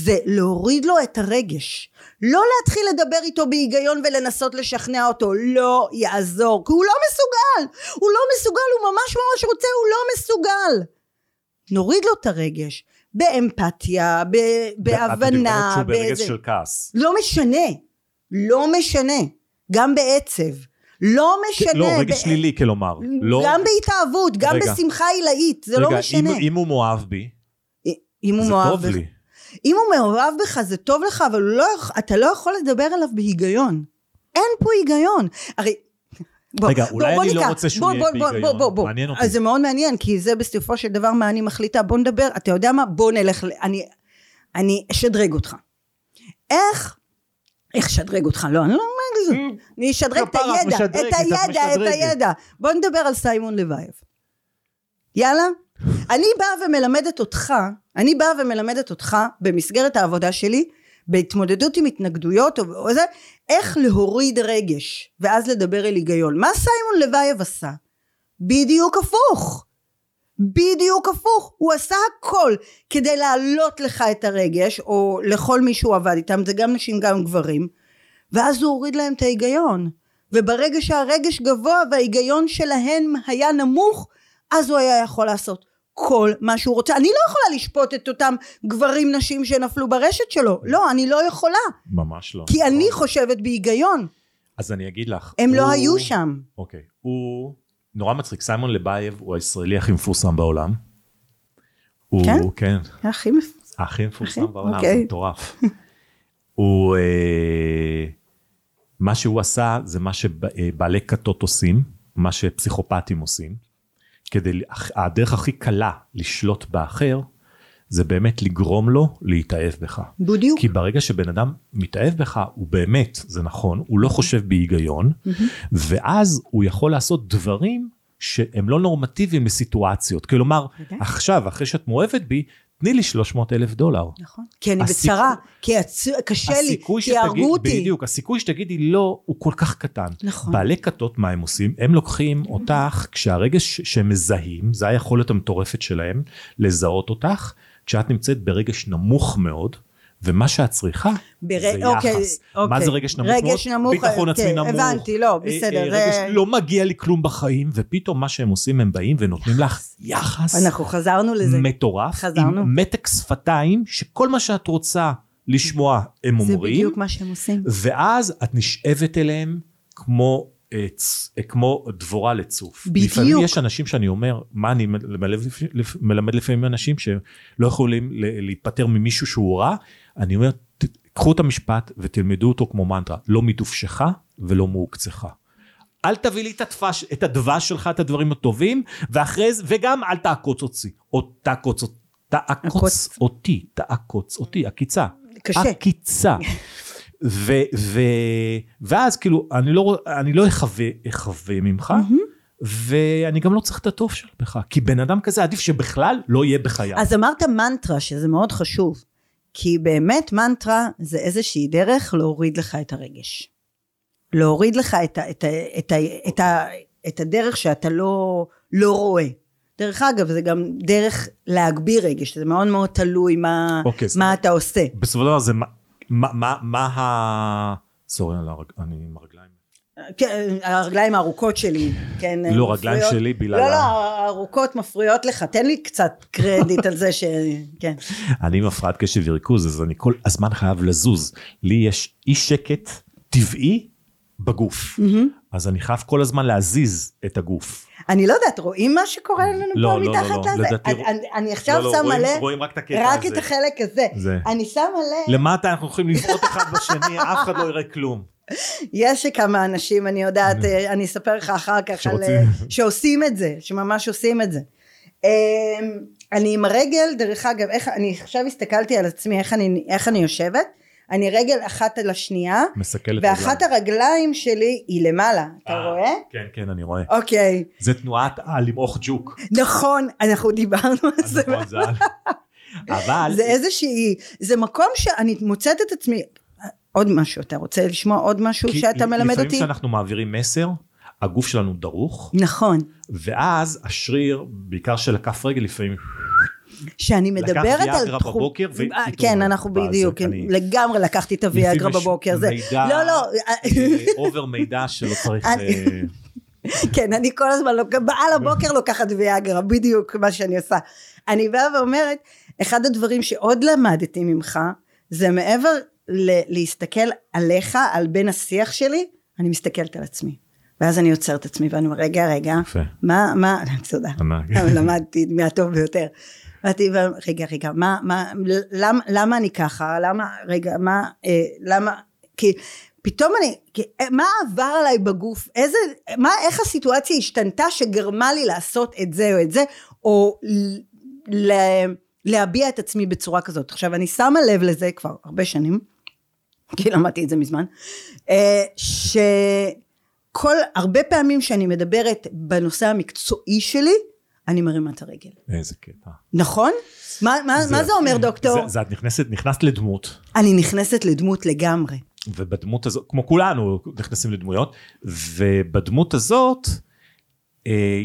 זה להוריד לו את הרגש. לא להתחיל לדבר איתו בהיגיון ולנסות לשכנע אותו, לא יעזור, כי הוא לא מסוגל, הוא לא מסוגל, הוא ממש ממש רוצה, הוא לא מסוגל. נוריד לו את הרגש, באמפתיה, ב- בהבנה, את שהוא ברגש של כעס. לא משנה, לא משנה, גם בעצב, לא משנה, לא, רגש ב- שלילי כלומר. לא, גם בהתאהבות, גם רגע. בשמחה עילאית, זה לא רגע, משנה. אם- אם הוא מאוהב בי, אם הוא זה מאוהב טוב בך- לי. אם הוא מאוהב בך זה טוב לך, אבל לא, אתה לא יכול לדבר אליו בהיגיון. אין פה היגיון. הרי... בוא, רגע, אולי אני לא ניקח- רוצה שהוא בוא, יהיה בוא, בוא, בהיגיון. בוא, בוא. מעניין אותי. אז זה מאוד מעניין, כי זה בסופו של דבר מה אני מחליטה. בוא נדבר, אתה יודע מה? בוא נלך, ל- אני, אני אשדרג אותך. איך, איך אשדרג אותך? לא, אני לא אומר את זה. אני אשדרג את הידע, את הידע, את. הידע. בוא נדבר על סיימון לבייב. יאללה? אני באה ומלמדת אותך, אני באה ומלמדת אותך במסגרת העבודה שלי, בהתמודדות עם התנגדויות או, או זה, איך להוריד רגש, ואז לדבר אל היגיון. מה סיימון לבייב עשה? בדיוק הפוך. בדיוק הפוך. הוא עשה הכל כדי להעלות לך את הרגש, או לכל מי שהוא עבד איתם, זה גם נשים גם גברים, ואז הוא הוריד להם את ההיגיון. וברגע שהרגש גבוה וההיגיון שלהם היה נמוך, אז הוא היה יכול לעשות כל מה שהוא רוצה. אני לא יכולה לשפוט את אותם גברים נשים שנפלו ברשת שלו. לא, אני לא יכולה. ממש לא. כי אני חושבת בהיגיון. אז אני אגיד לך. הם לא היו שם. אוקיי. הוא נורא מצחיק. סיימון לבייב הוא הישראלי הכי מפורסם בעולם. הוא, כן? כן. הכי מפ... הכי מפורסם? בעולם, אוקיי. זה מטורף. הוא, אה, מה שהוא עשה זה מה שבעלי כתות עושים, מה שפסיכופטים עושים. כדי, הדרך הכי קלה לשלוט באחר, זה באמת לגרום לו להתאהב בך. בדיוק. כי ברגע שבן אדם מתאהב בך, הוא באמת, זה נכון, הוא לא חושב בהיגיון, ואז הוא יכול לעשות דברים שהם לא נורמטיביים לסיטואציות. כלומר, בוודאי. עכשיו, אחרי שאת מאוהבת בי, תני לי 300 אלף דולר. נכון. כי אני הסיכוי- בצרה, כי עצ... קשה לי, כי הרגו שתגיד, אותי. בדיוק, הסיכוי שתגידי לא הוא כל כך קטן. נכון. בעלי כתות מה הם עושים? הם לוקחים אותך כשהרגש שהם מזהים, זה היכולת המטורפת שלהם, לזהות אותך, כשאת נמצאת ברגש נמוך מאוד. ומה שאת צריכה בר- זה אוקיי, יחס. אוקיי. מה זה רגש נמוך רגש? נמוך, ביטחון עצמי כן, נמוך. הבנתי, לא, אה, בסדר, אה, זה- רגש, לא מגיע לי כלום בחיים, ופתאום מה שהם עושים, הם באים ונותנים לך יחס אנחנו חזרנו לזה. מטורף, חזרנו. עם מתק שפתיים, שכל מה שאת רוצה לשמוע הם זה אומרים, בדיוק מה שהם עושים. ואז את נשאבת אליהם כמו, אה, צ- אה, כמו דבורה לצוף. בדיוק. לפעמים יש אנשים שאני אומר, מה אני מלמד, מלמד לפעמים אנשים שלא יכולים להיפטר ממישהו שהוא רע, אני אומר, קחו את המשפט ותלמדו אותו כמו מנטרה, לא מדופשך ולא מעוקצך. אל תביא לי את הדבש, את הדבש שלך, את הדברים הטובים, ואחרי זה, וגם אל תעקוץ אותי, או תעקוץ. תעקוץ עקוץ. אותי, תעקוץ אותי, עקיצה. קשה. עקיצה. ו, ו, ואז כאילו, אני לא, אני לא אחווה, אחווה ממך, ואני גם לא צריך את הטוב שלך, כי בן אדם כזה עדיף שבכלל לא יהיה בחייו. אז אמרת מנטרה, שזה מאוד חשוב. כי באמת מנטרה זה איזושהי דרך להוריד לך את הרגש. להוריד לך את, ה, את, ה, את, ה, את, ה, את הדרך שאתה לא, לא רואה. דרך אגב, זה גם דרך להגביר רגש, זה מאוד מאוד תלוי מה, אוקיי, זאת מה אתה עושה. בסופו של דבר זה מה, מה, מה, מה ה... סורי, אני עם הרגליים. כן, הרגליים הארוכות שלי, כן, לא, רגליים. שלי בגלל לא, לא, הארוכות מפריעות לך, תן לי קצת קרדיט על זה ש... כן. אני עם הפרעת קשב וריכוז, אז אני כל הזמן חייב לזוז. לי יש אי שקט טבעי בגוף. אז אני חייב כל הזמן להזיז את הגוף. אני לא יודעת, רואים מה שקורה לנו לא, פה לא, מתחת לא, לא, לזה? לדעתי אני- אני עכשיו לא, לא, שמה רואים- לב, רואים רק את הקטע רק הזה. את החלק הזה. זה. אני שמה לב, למטה אנחנו יכולים לבעוט אחד בשני, אף אחד לא יראה כלום. יש כמה אנשים, אני יודעת, אה, אני אספר לך אחר כך, על, שרוצים. אה, שעושים את זה, שממש עושים את זה. אמ, אני עם הרגל, דרך אגב, איך, אני עכשיו הסתכלתי על עצמי, איך אני, איך אני יושבת, אני רגל אחת על השנייה, מסכלת ואחת הרגליים שלי היא למעלה, אתה אה, רואה? כן, כן, אני רואה. אוקיי, זה תנועת הלמעוך ג'וק. נכון, אנחנו דיברנו על זה. נכון, זה על- אבל... זה איזושהי, זה מקום שאני מוצאת את עצמי, עוד משהו, אתה רוצה לשמוע עוד משהו שאתה מלמד לפעמים אותי? כשאנחנו מעבירים מסר, הגוף שלנו דרוך, נכון, ואז השריר, בעיקר של הכף רגל לפעמים, שאני מדברת על ויאגרה תחום... בבוקר ו- אה, כן, אנחנו בדיוק, אני- לגמרי לקחתי את הוויאגרה לפעמים בבוקר. זה... מידע, לא, לא, אה, אובר מידע שלא צריך... אה, כן, אני כל הזמן, על הבוקר לוקחת ויאגרה, בדיוק מה שאני עושה. אני באה ואומרת, אחד הדברים שעוד למדתי ממך, זה מעבר ל- להסתכל עליך, על בן השיח שלי, אני מסתכלת על עצמי. ואז אני עוצרת את עצמי ואני אומרת, רגע, רגע, יפה. מה, מה, תודה. למדתי מהטוב ביותר. באתי ואמרתי, רגע, רגע, מה, מה, למה, למה אני ככה? למה, רגע, מה, אה, למה, כי פתאום אני, כי, אה, מה עבר עליי בגוף? איזה, מה, איך הסיטואציה השתנתה שגרמה לי לעשות את זה או את זה, או ל, ל, להביע את עצמי בצורה כזאת. עכשיו, אני שמה לב לזה כבר הרבה שנים, כי למדתי את זה מזמן, אה, שכל, הרבה פעמים שאני מדברת בנושא המקצועי שלי, אני מרימה את הרגל. איזה קטע. נכון? מה, מה, זה, מה זה אומר דוקטור? זה, זה את נכנסת, נכנסת לדמות, אני נכנסת לדמות לגמרי. ובדמות הזאת, כמו כולנו נכנסים לדמויות, ובדמות הזאת,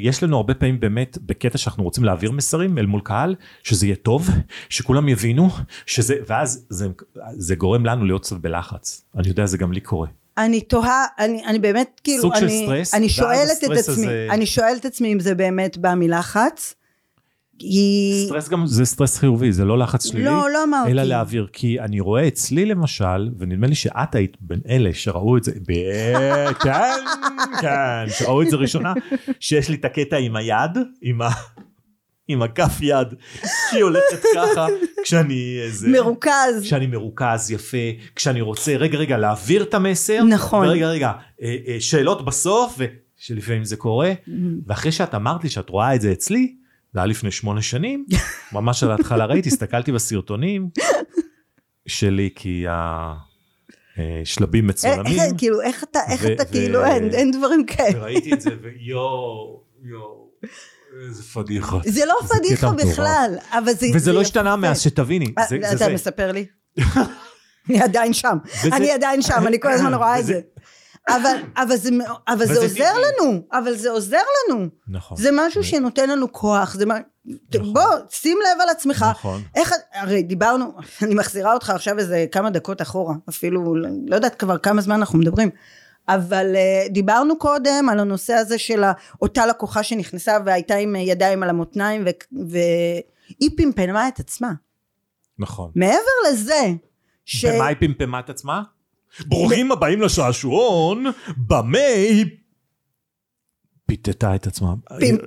יש לנו הרבה פעמים באמת בקטע שאנחנו רוצים להעביר מסרים אל מול קהל, שזה יהיה טוב, שכולם יבינו, שזה, ואז זה, זה גורם לנו להיות קצת בלחץ. אני יודע, זה גם לי קורה. אני תוהה, אני, אני באמת כאילו, סוג של אני, סטרס, אני שואלת את עצמי, הזה- אני שואלת את עצמי אם זה באמת בא מלחץ. היא... סטרס גם זה סטרס חיובי זה לא לחץ שלילי לא, לא אמרתי. אלא להעביר כי אני רואה אצלי למשל ונדמה לי שאת היית בין אלה שראו את זה ב- כן כן שראו את זה ראשונה שיש לי את הקטע עם היד עם ה... עם הכף יד שהיא הולכת ככה כשאני איזה מרוכז. כשאני מרוכז יפה כשאני רוצה רגע רגע להעביר את המסר נכון. ורגע רגע אה, אה, שאלות בסוף ושלפעמים זה קורה ואחרי שאת אמרת לי שאת רואה את זה אצלי זה היה לפני שמונה שנים ממש על ההתחלה ראיתי הסתכלתי בסרטונים שלי כי השלבים אה, מצולמים איך, כאילו, איך אתה, איך אתה, כאילו, אין, אין דברים כאלה. וראיתי את זה ויואו יואו איזה פדיחה זה לא פדיחה. בכלל, אבל זה... וזה לא. השתנה מאז שתביני אה, זה זה אתה מספר לי? אני עדיין שם, אני עדיין שם, אני כל הזמן רואה את זה. אבל, אבל, זה, אבל זה עוזר טבעי. לנו, אבל זה עוזר לנו. נכון זה משהו שנותן לנו כוח, זה מה... נכון. בוא, שים לב על עצמך. נכון. איך, הרי דיברנו, אני מחזירה אותך עכשיו איזה כמה דקות אחורה, אפילו, לא יודעת כבר כמה זמן אנחנו מדברים, אבל uh, דיברנו קודם על הנושא הזה של אותה לקוחה שנכנסה והייתה עם ידיים על המותניים ו- והיא פמפמה את עצמה. נכון מעבר לזה, ש... במה היא פמפמה את עצמה? ברוכים הבאים לשעשועון, במה היא פיתתה את עצמה.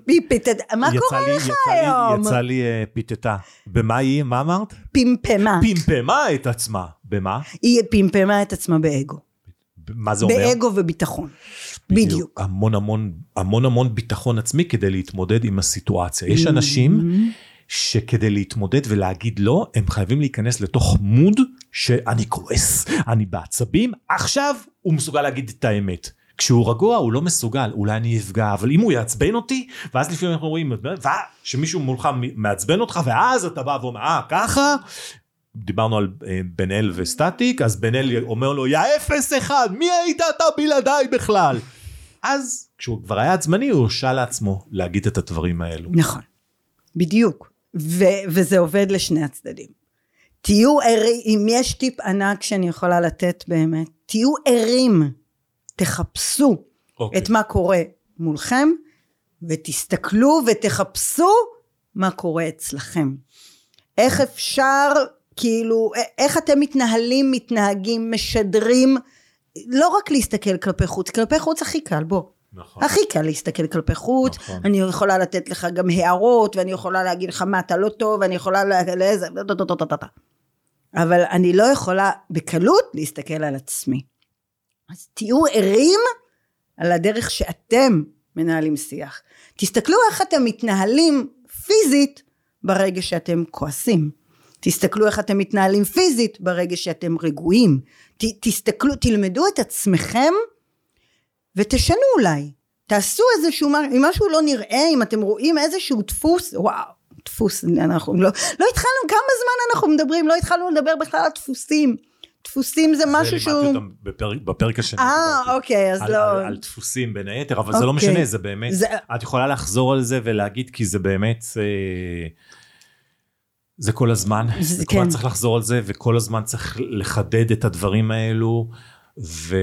פמפיתת, מה קורה לך היום? יצא לי אה, פיתתה. במה היא, מה אמרת? פמפמה. פמפמה את עצמה. במה? היא פמפמה את עצמה באגו. מה זה אומר? באגו וביטחון. בדיוק. המון המון המון המון ביטחון עצמי כדי להתמודד עם הסיטואציה. יש אנשים שכדי להתמודד ולהגיד לא, הם חייבים להיכנס לתוך מוד שאני כועס, אני בעצבים, עכשיו הוא מסוגל להגיד את האמת. כשהוא רגוע הוא לא מסוגל, אולי אני אפגע, אבל אם הוא יעצבן אותי, ואז לפעמים אנחנו רואים שמישהו מולך מעצבן אותך, ואז אתה בא ואומר, אה, ככה? דיברנו על אה, בן אל וסטטיק, אז בן אל אומר לו, יא אפס אחד, מי היית אתה בלעדיי בכלל? אז כשהוא כבר היה עצמני, הוא הרשה לעצמו להגיד את הדברים האלו. נכון, בדיוק. ו- וזה עובד לשני הצדדים. תהיו ערים, אם יש טיפ ענק שאני יכולה לתת באמת, תהיו ערים, תחפשו אוקיי. את מה קורה מולכם, ותסתכלו ותחפשו מה קורה אצלכם. איך אפשר, כאילו, איך אתם מתנהלים, מתנהגים, משדרים, לא רק להסתכל כלפי חוץ, כלפי חוץ הכי קל, בוא. נכון. הכי קל להסתכל כלפי חוץ, נכון. אני יכולה לתת לך גם הערות, ואני יכולה להגיד לך מה אתה לא טוב, ואני יכולה לאיזה... אבל אני לא יכולה בקלות להסתכל על עצמי. אז תהיו ערים על הדרך שאתם מנהלים שיח. תסתכלו איך אתם מתנהלים פיזית ברגע שאתם כועסים. תסתכלו איך אתם מתנהלים פיזית ברגע שאתם רגועים. ת, תסתכלו, תלמדו את עצמכם ותשנו אולי. תעשו איזשהו, אם משהו לא נראה, אם אתם רואים איזשהו דפוס, וואו, דפוס, אנחנו לא, לא התחלנו, כמה זמן אנחנו מדברים, לא התחלנו לדבר בכלל על דפוסים. דפוסים זה משהו זה שהוא... לימדתי אותם בפרק, בפרק השני. אה. אוקיי, אז על, לא... על, על דפוסים בין היתר, אבל זה לא אוקיי. משנה, זה באמת, זה- את יכולה לחזור על זה ולהגיד כי זה באמת, אה, זה כל הזמן, זה זה כל הזמן כן. צריך לחזור על זה וכל הזמן צריך לחדד את הדברים האלו ו...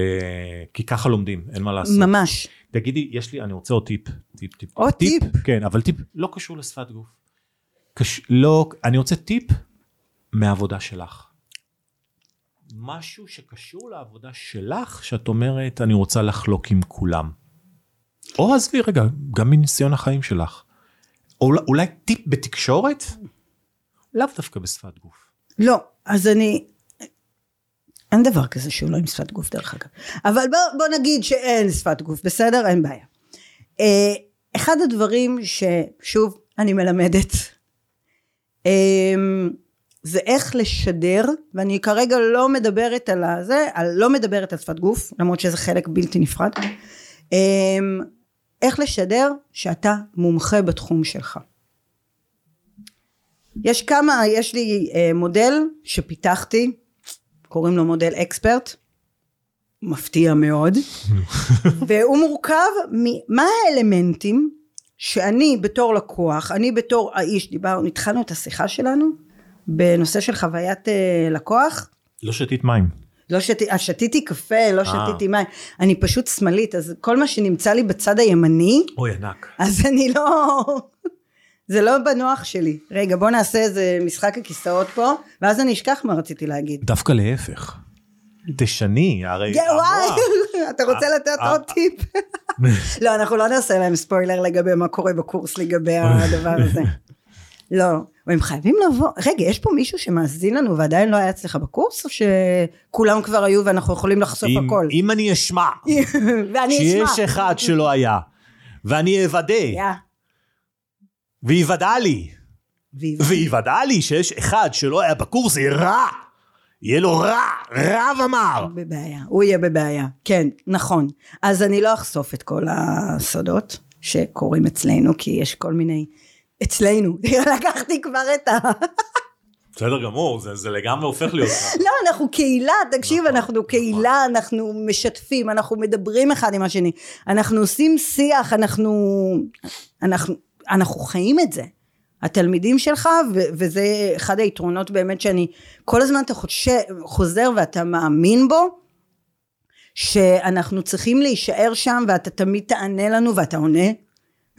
כי ככה לומדים אין מה לעשות. ממש. תגידי יש לי אני רוצה עוד טיפ. טיפ, טיפ עוד טיפ? כן אבל טיפ לא קשור לשפת גוף. קש... לא אני רוצה טיפ מהעבודה שלך. משהו שקשור לעבודה שלך שאת אומרת אני רוצה לחלוק עם כולם. או עזבי רגע גם מניסיון החיים שלך. או אולי, אולי טיפ בתקשורת? לאו דווקא בשפת גוף. לא, אז אני... אין דבר כזה שהוא לא עם שפת גוף דרך אגב. אבל בוא, בוא נגיד שאין שפת גוף, בסדר? אין בעיה. אה, אחד הדברים ששוב אני מלמדת אה, זה איך לשדר ואני כרגע לא מדברת על הזה, על, לא מדברת על שפת גוף למרות שזה חלק בלתי נפרד אה, איך לשדר שאתה מומחה בתחום שלך יש כמה, יש לי מודל שפיתחתי, קוראים לו מודל אקספרט, מפתיע מאוד, והוא מורכב ממה האלמנטים שאני בתור לקוח, אני בתור האיש, דיברנו, התחלנו את השיחה שלנו בנושא של חוויית אה, לקוח, לא שתית מים. לא שתי, אז שתיתי קפה, לא שתיתי מים, אני פשוט שמאלית, אז כל מה שנמצא לי בצד הימני, אוי ענק. אז אני לא... זה לא בנוח שלי. רגע, בוא נעשה איזה משחק הכיסאות פה, ואז אני אשכח מה רציתי להגיד. דווקא להפך. תשני הרי. כן, וואי. אתה רוצה אה, לתת אה. עוד טיפ? לא, אנחנו לא נעשה להם ספוילר לגבי מה קורה בקורס לגבי הדבר הזה. לא, הם חייבים לבוא, רגע, יש פה מישהו שמאזין לנו ועדיין לא היה אצלך בקורס, או שכולם כבר היו ואנחנו יכולים לחשוף אם- הכל? אם אני אשמע. שיש אחד שלא היה ואני אוודא יא, ויוודע לי ויוודע לי שיש אחד שלא היה בקורס זה רע. יהיה לו רע, רע ומר. בבעיה, הוא יהיה בבעיה, כן, נכון. אז אני לא אחשוף את כל הסודות שקורים אצלנו, כי יש כל מיני, אצלנו, לקחתי כבר את ה... בסדר גמור, זה, זה לגמרי הופך להיות. לא, אנחנו קהילה, תקשיב, נכון, אנחנו נכון. קהילה, אנחנו משתפים, אנחנו מדברים אחד עם השני, אנחנו עושים שיח, אנחנו, אנחנו, אנחנו חיים את זה. התלמידים שלך, ו- וזה אחד היתרונות באמת שאני, כל הזמן אתה חושב, חוזר ואתה מאמין בו, שאנחנו צריכים להישאר שם ואתה תמיד תענה לנו ואתה עונה.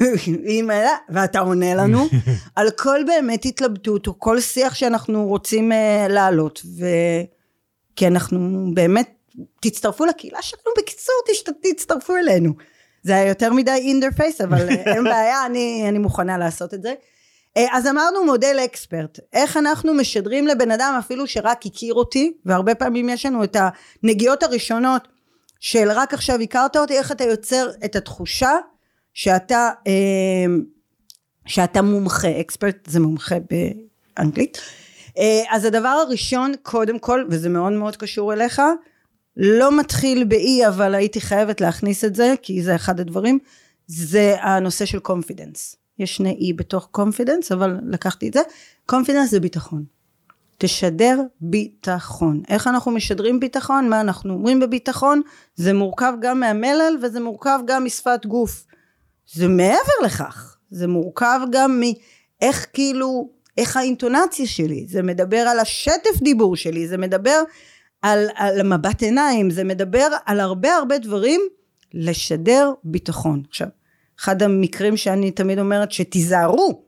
אם ואתה עונה לנו על כל באמת התלבטות או כל שיח שאנחנו רוצים uh, להעלות ו... כי אנחנו באמת תצטרפו לקהילה שלנו בקיצור תשת, תצטרפו אלינו זה היה יותר מדי in אבל אה, אין בעיה אני, אני מוכנה לעשות את זה. אה, אז אמרנו מודל אקספרט. איך אנחנו משדרים לבן אדם אפילו שרק הכיר אותי והרבה פעמים יש לנו את הנגיעות הראשונות של רק עכשיו הכרת אותי איך אתה יוצר את התחושה שאתה אה, שאתה מומחה. אקספרט זה מומחה באנגלית. אז הדבר הראשון קודם כל וזה מאוד מאוד קשור אליך לא מתחיל ב E אבל הייתי חייבת להכניס את זה כי זה אחד הדברים זה הנושא של confidence יש שני E בתוך confidence אבל לקחתי את זה confidence זה ביטחון תשדר ביטחון. איך אנחנו משדרים ביטחון? מה אנחנו אומרים בביטחון? זה מורכב גם מהמלל וזה מורכב גם משפת גוף. זה מעבר לכך. זה מורכב גם מאיך כאילו, איך האינטונציה שלי. זה מדבר על השטף דיבור שלי. זה מדבר על, על מבט עיניים. זה מדבר על הרבה הרבה דברים לשדר ביטחון. עכשיו, אחד המקרים שאני תמיד אומרת שתיזהרו.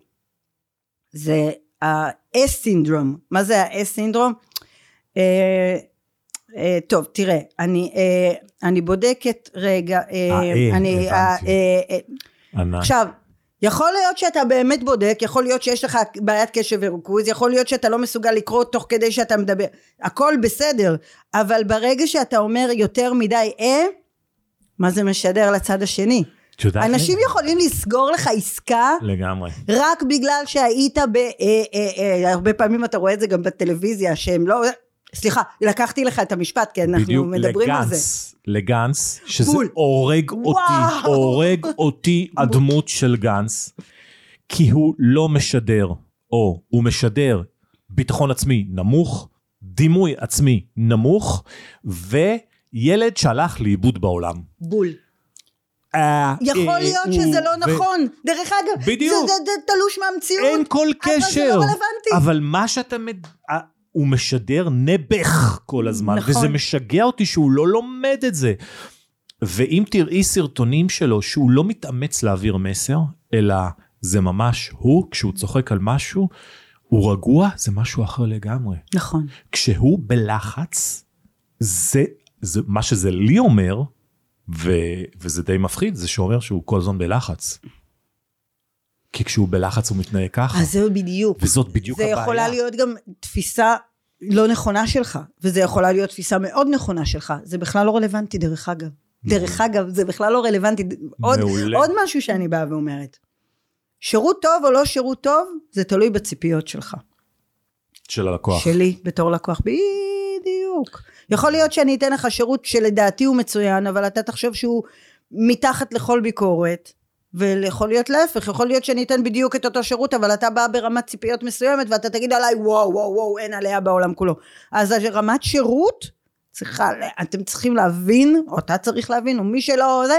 זה ה-S סינדרום. מה זה ה-S סינדרום? אה, אה, טוב, תראה, אני, אה, אני בודקת רגע, אה, אה, אני. אה, אה, אה. עכשיו, יכול להיות שאתה באמת בודק, יכול להיות שיש לך בעיית קשב וריכוז, יכול להיות שאתה לא מסוגל לקרוא תוך כדי שאתה מדבר, הכל בסדר, אבל ברגע שאתה אומר יותר מדי אה, מה זה משדר לצד השני? יודעת אנשים לי? יכולים לסגור לך עסקה לגמרי. רק בגלל שהיית ב... אה, אה, אה, הרבה פעמים אתה רואה את זה גם בטלוויזיה, שהם לא... סליחה, לקחתי לך את המשפט, כי אנחנו בדיוק מדברים על זה. לגנץ, לגנץ, שזה בול. הורג אותי, וואו. הורג אותי הדמות של גנץ, כי הוא לא משדר, או הוא משדר ביטחון עצמי נמוך, דימוי עצמי נמוך, וילד שהלך לאיבוד בעולם. בול. אה, יכול אה, להיות הוא, שזה לא נכון. דרך אגב. זה, תלוש מהמציאות. אין כל אבל זה קשר. לא רלוונטי. אבל מה שאתה... הוא משדר נעבך כל הזמן, נכון. וזה משגע אותי שהוא לא לומד את זה. ואם תראי סרטונים שלו שהוא לא מתאמץ להעביר מסר, אלא זה ממש הוא, כשהוא צוחק על משהו, הוא רגוע, זה משהו אחר לגמרי. נכון. כשהוא בלחץ, זה, זה מה שזה לי אומר, ו, וזה די מפחיד, זה שאומר שהוא כל הזמן בלחץ. כי כשהוא בלחץ הוא מתנהג ככה, אז זהו בדיוק. וזאת בדיוק זה הבעיה. יכולה להיות גם תפיסה לא נכונה שלך, וזה יכולה להיות תפיסה מאוד נכונה שלך. זה בכלל לא רלוונטי, דרך אגב. דרך אגב, זה בכלל לא רלוונטי. עוד. עוד משהו שאני באה ואומרת. שירות טוב או לא שירות טוב, זה תלוי בציפיות שלך. של הלקוח. שלי בתור לקוח, בדיוק. יכול להיות שאני אתן לך שירות שלדעתי הוא מצוין, אבל אתה תחשוב שהוא מתחת לכל ביקורת, ויכול להיות להפך, יכול להיות שאני אתן בדיוק את אותו שירות, אבל אתה בא ברמת ציפיות מסוימת, ואתה תגיד עליי וואו וואו וואו, אין עליה בעולם כולו. אז רמת שירות, צריכה, אתם צריכים להבין, או אתה צריך להבין, או מי שלא זה,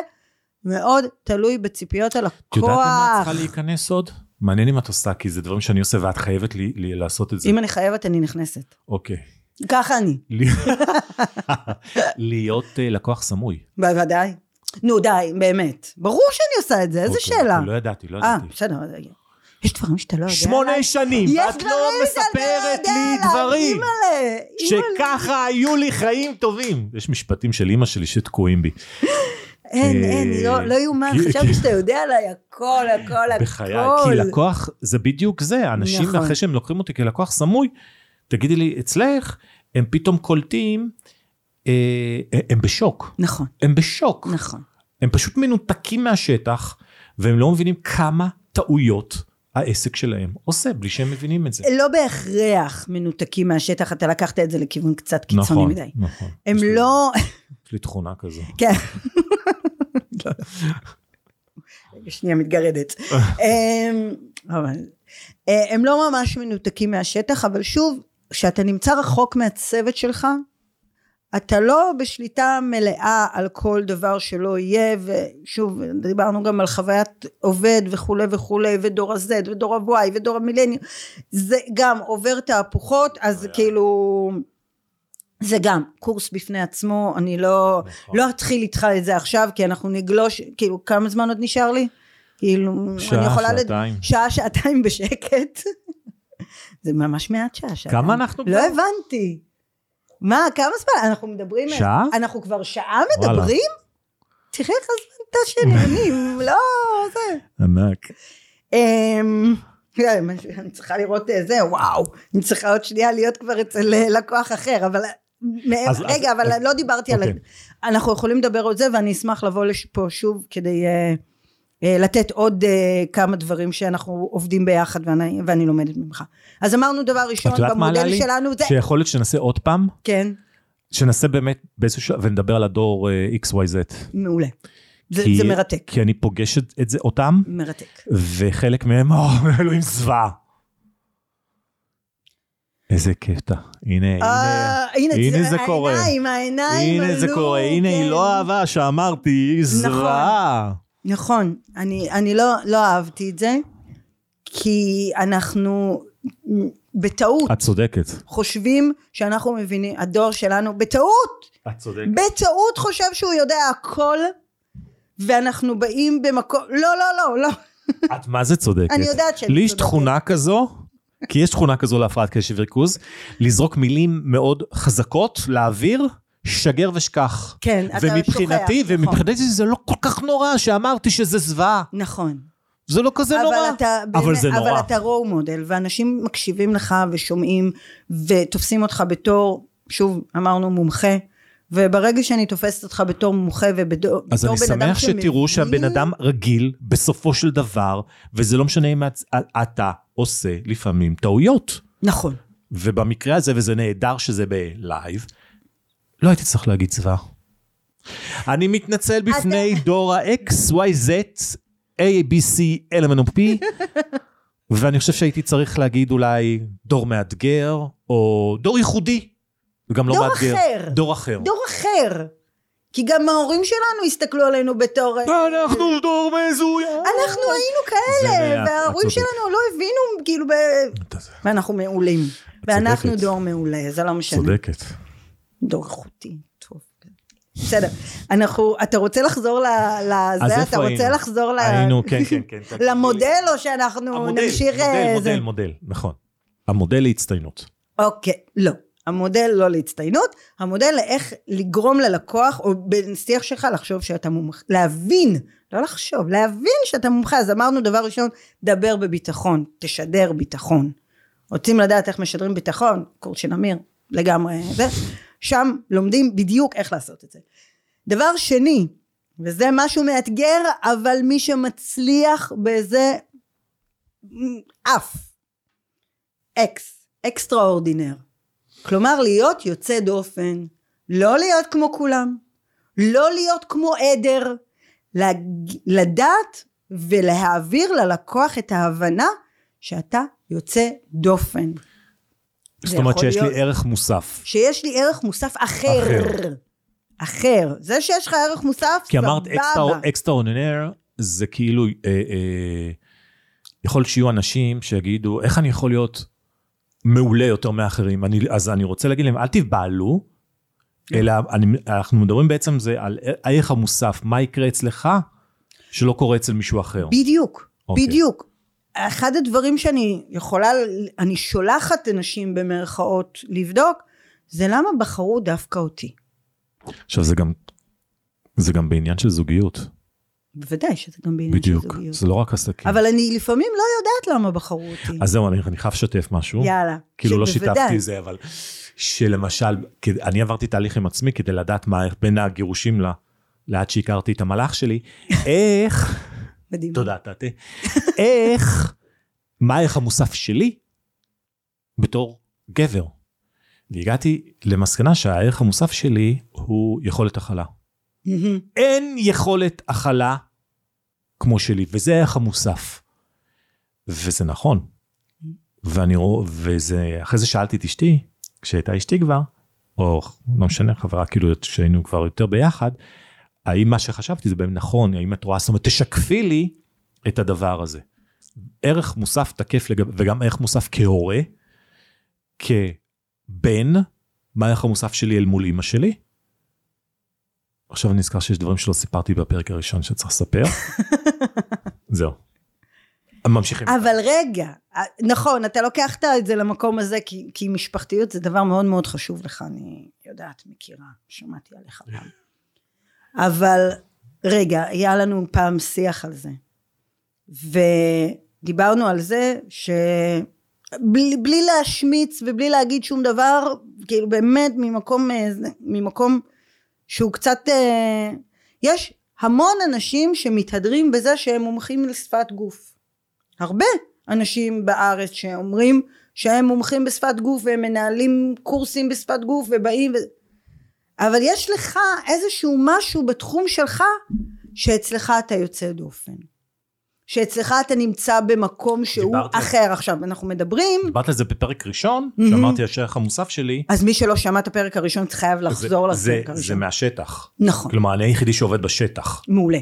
מאוד תלוי בציפיות הלקוח. את יודעת למה את צריכה להיכנס עוד? מעניין אם את עושה, כי זה דברים שאני עושה ואת חייבת לי, לי לעשות את זה. אם אני חייבת, אני נכנסת. אוקיי. ככה אני. להיות אה, לקוח סמוי. בוודאי. נו די, באמת. ברור שאני עושה את זה, איזה אוקיי, שאלה. לא ידעתי, לא אה, ידעתי. בסדר. יש דברים שאתה לא יודע. שמונה עליי? שנים, ואת לא שאתה מספרת לי דברים. שככה היו לי חיים טובים. יש משפטים של אימא שלי שתקועים בי. אין, אה, אין, לא- לא יאומן, חשבתי שאתה יודע עליי הכל, הכל, הכל. בחיי, כי לקוח זה בדיוק זה, אנשים נכון. אחרי שהם לוקחים אותי כלקוח סמוי, תגידי לי, אצלך, הם פתאום קולטים, אה, הם בשוק, נכון, הם בשוק, נכון. הם פשוט מנותקים מהשטח, והם לא מבינים כמה טעויות העסק שלהם עושה, בלי שהם מבינים את זה. לא בהכרח מנותקים מהשטח, אתה לקחת את זה לכיוון קצת קיצוני נכון, מדי. נכון. הם יש לי- לא... יש לי תכונה כזו. כן. לא, לא. שנייה מתגרדת. אמ, אבל, אה, הם לא ממש מנותקים מהשטח, אבל שוב, כשאתה נמצא רחוק מהצוות שלך, אתה לא בשליטה מלאה על כל דבר שלא יהיה, ושוב, דיברנו גם על חוויית עובד וכולי וכולי, ודור ה-Z ודור ה-Y ודור המילניום, זה גם עובר תהפוכות, אז כאילו... זה גם קורס בפני עצמו, אני לא, נכון. לא אתחיל איתך את זה עכשיו, כי אנחנו נגלוש, כאילו, כמה זמן עוד נשאר לי? כאילו, שעה, אני יכולה... לד- שעתיים. שעה, שעתיים בשקט. זה ממש מעט שעה, שעתיים. כמה אנחנו לא? הבנתי. מה, כמה זמן? אנחנו מדברים... שעה? אנחנו כבר שעה. מדברים? תראה איך הזמן טס שנהנים, לא, זה... ענק. אמ, כן, אני צריכה לראות אה, זה, וואו, אני צריכה עוד שנייה להיות כבר אצל אה, לקוח אחר, אבל... אז- רגע, אז- אבל אז- לא דיברתי על... אוקיי. אנחנו יכולים לדבר על זה, ואני אשמח לבוא לפה שוב כדי אה, אה, לתת עוד אה, כמה דברים שאנחנו עובדים ביחד ואני, ואני לומדת ממך. אז אמרנו דבר ראשון, את יודעת מה עלה במודל? שלנו זה... שיכול להיות שנעשה עוד פעם, כן, שנעשה באמת באיזשהו שלב, ונדבר על הדור אה, XYZ. מעולה. זה, כי- זה מרתק, כי אני פוגש את, את זה, אותם, מרתק. וחלק מהם, או, אלוהים זוועה. איזה קטע. הנה, הנה. אה, הנה, זה קורה. העיניים, העיניים הנה זה עלו, קורה, הנה כן. היא לא אהבה שאמרתי, היא זוועה. נכון, אני, אני לא, לא אהבתי את זה, כי אנחנו בטעות את צודקת. חושבים שאנחנו מבינים, הדור שלנו בטעות, את צודקת. בטעות חושב שהוא יודע הכל, ואנחנו באים במקום, לא, לא, לא, לא, את מה זה צודקת? אני יודעת שאני לי יש צודקת. תכונה כזו, כי יש תכונה כזו להפרעת קשב וריכוז, לזרוק מילים מאוד חזקות לאוויר, שגר ושכח. כן, אתה ומבחינתי, שוכח, נכון. ומבחינתי זה לא כל כך נורא שאמרתי שזה זוועה. נכון. זה לא כזה אבל נורא. אתה, אבל באמת- זה נורא. אבל אתה רואו מודל, ואנשים מקשיבים לך ושומעים, ותופסים אותך בתור, שוב, אמרנו מומחה, וברגע שאני תופסת אותך בתור מומחה ובתור אז אני בן אדם שמח שתראו שהבן אדם רגיל בסופו של דבר, וזה לא משנה אם את- אתה עושה לפעמים טעויות. נכון. ובמקרה הזה, וזה נהדר שזה בלייב, לא הייתי צריך להגיד צבא. אני מתנצל בפני דור ה-X, Y, Z, A, B, C, element of P, ואני חושב שהייתי צריך להגיד אולי דור מאתגר, או דור ייחודי, וגם לא דור מאתגר. אחר. דור אחר. דור אחר. כי גם ההורים שלנו הסתכלו עלינו בתור... אנחנו דור מזוין. אנחנו היינו כאלה, וההורים. שלנו לא הבינו, כאילו. ואנחנו מעולים. ואנחנו. דור מעולה, זה לא משנה. צודקת. דור איכותי, טוב. בסדר, אנחנו, אתה רוצה לחזור לזה? אתה רוצה היינו? לחזור ל... היינו, כן, כן, כן. למודל, או שאנחנו המודל, נמשיך... אה, מודל, זה? מודל, מודל, נכון. המודל להצטיינות. אוקיי, לא. המודל לא להצטיינות, המודל לאיך לגרום ללקוח, או בשיח שלך לחשוב שאתה מומחה, להבין, לא לחשוב, להבין שאתה מומחה. אז אמרנו דבר ראשון, דבר בביטחון, תשדר ביטחון. רוצים לדעת איך משדרים ביטחון? קורס של אמיר, לגמרי זה. שם לומדים בדיוק איך לעשות את זה. דבר שני, וזה משהו מאתגר, אבל מי שמצליח בזה, עף. Ex, extraordinaire. כלומר, להיות יוצא דופן, לא להיות כמו כולם, לא להיות כמו עדר, לדעת ולהעביר ללקוח את ההבנה שאתה יוצא דופן. זאת אומרת שיש להיות- לי ערך מוסף. שיש לי ערך מוסף אחר. אחר. אחר. זה שיש לך ערך מוסף, כי אמרת סבבה. Extraordinaire, זה כאילו, אה, אה, יכול שיהיו אנשים שיגידו, איך אני יכול להיות מעולה יותר מאחרים? אני, אז אני רוצה להגיד להם, אל תיבהלו, אלא אני, אנחנו מדברים בעצם זה על הערך המוסף, מה יקרה אצלך שלא קורה אצל מישהו אחר. בדיוק, אוקיי. בדיוק. אחד הדברים שאני יכולה, אני שולחת אנשים במרכאות לבדוק, זה למה בחרו דווקא אותי. עכשיו זה גם, זה גם בעניין של זוגיות, בוודאי שזה גם בעניין של בדיוק, זוגיות. זה לא רק עסקים. אבל אני לפעמים לא יודעת למה בחרו אותי. אז זהו, אני, אני חייב לשתף משהו. יאללה. כאילו לא שבוודאי. שיתפתי זה, אבל שלמשל, אני עברתי תהליך עם עצמי כדי לדעת מה בין הגירושים לה, לעד שהכרתי את המלאך שלי, איך, מדהים. תודה תתה, איך, מה הערך המוסף שלי בתור גבר. והגעתי למסקנה שהערך המוסף שלי הוא יכולת הכלה. אין יכולת הכלה כמו שלי, וזה הערך המוסף. וזה נכון. ואני רואה, וזה, אחרי זה שאלתי את אשתי, כשהייתה אשתי כבר, או לא משנה, חברה כאילו שהיינו כבר יותר ביחד, האם מה שחשבתי זה באמת נכון, האם את רואה, זאת אומרת, תשקפי לי את הדבר הזה. ערך מוסף תקף לגב, וגם ערך מוסף כהורה, כבן, מה הערך המוסף שלי אל מול אימא שלי? עכשיו אני נזכר שיש דברים שלא סיפרתי בפרק הראשון שצריך לספר. זהו. ממשיכים. אבל רגע, נכון, אתה לוקח את זה למקום הזה, כי, כי משפחתיות זה דבר מאוד מאוד חשוב לך, אני יודעת, מכירה, שמעתי עליך גם. אבל רגע, היה לנו פעם שיח על זה, ודיברנו על זה שבלי בלי להשמיץ ובלי להגיד שום דבר, כאילו באמת ממקום, אה, ממקום שהוא קצת, אה, יש המון אנשים שמתהדרים בזה שהם מומחים לשפת גוף. הרבה אנשים בארץ שאומרים שהם מומחים בשפת גוף והם מנהלים קורסים בשפת גוף ובאים ו... אבל יש לך איזשהו משהו בתחום שלך שאצלך אתה יוצא דופן. שאצלך אתה נמצא במקום שהוא דיברתי על- אחר. עכשיו אנחנו מדברים, דיברת על זה בפרק ראשון, מהמם. שאמרתי על הערך המוסף שלי, אז מי שלא שמע את הפרק הראשון חייב לחזור לפרק זה- הראשון. זה מהשטח. נכון. כלומר, אני היחידי שעובד בשטח. מעולה.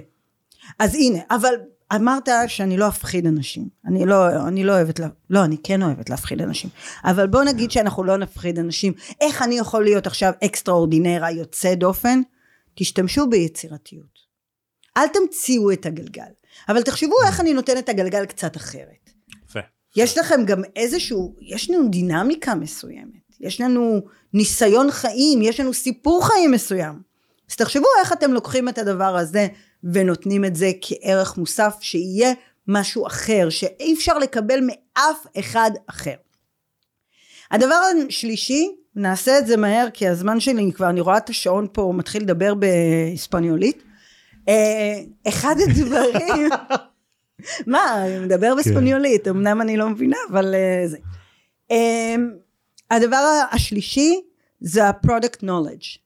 אז הנה, אבל אמרת שאני לא אפחיד אנשים. אני לא, אני לא אוהבת, לה, לא, אני כן אוהבת להפחיד אנשים. אבל בוא נגיד שאנחנו לא נפחיד אנשים. איך אני יכול להיות עכשיו extraordinaire היוצא דופן? תשתמשו ביצירתיות. אל תמציאו את הגלגל. אבל תחשבו איך אני נותנת את הגלגל קצת אחרת. יפה. יש לכם גם איזשהו, יש לנו דינמיקה מסוימת, יש לנו ניסיון חיים, יש לנו סיפור חיים מסוים. אז תחשבו איך אתם לוקחים את הדבר הזה ונותנים את זה כערך מוסף, שיהיה משהו אחר, שאי אפשר לקבל מאף אחד אחר. הדבר השלישי, נעשה את זה מהר כי הזמן שלי כבר, אני רואה את השעון פה, הוא מתחיל לדבר בהיספניולית. אה, אחד הדברים, מה, אני מדבר בספניולית, אמנם אני לא מבינה, אבל אה, זה. אה, הדבר השלישי זה ה-product knowledge.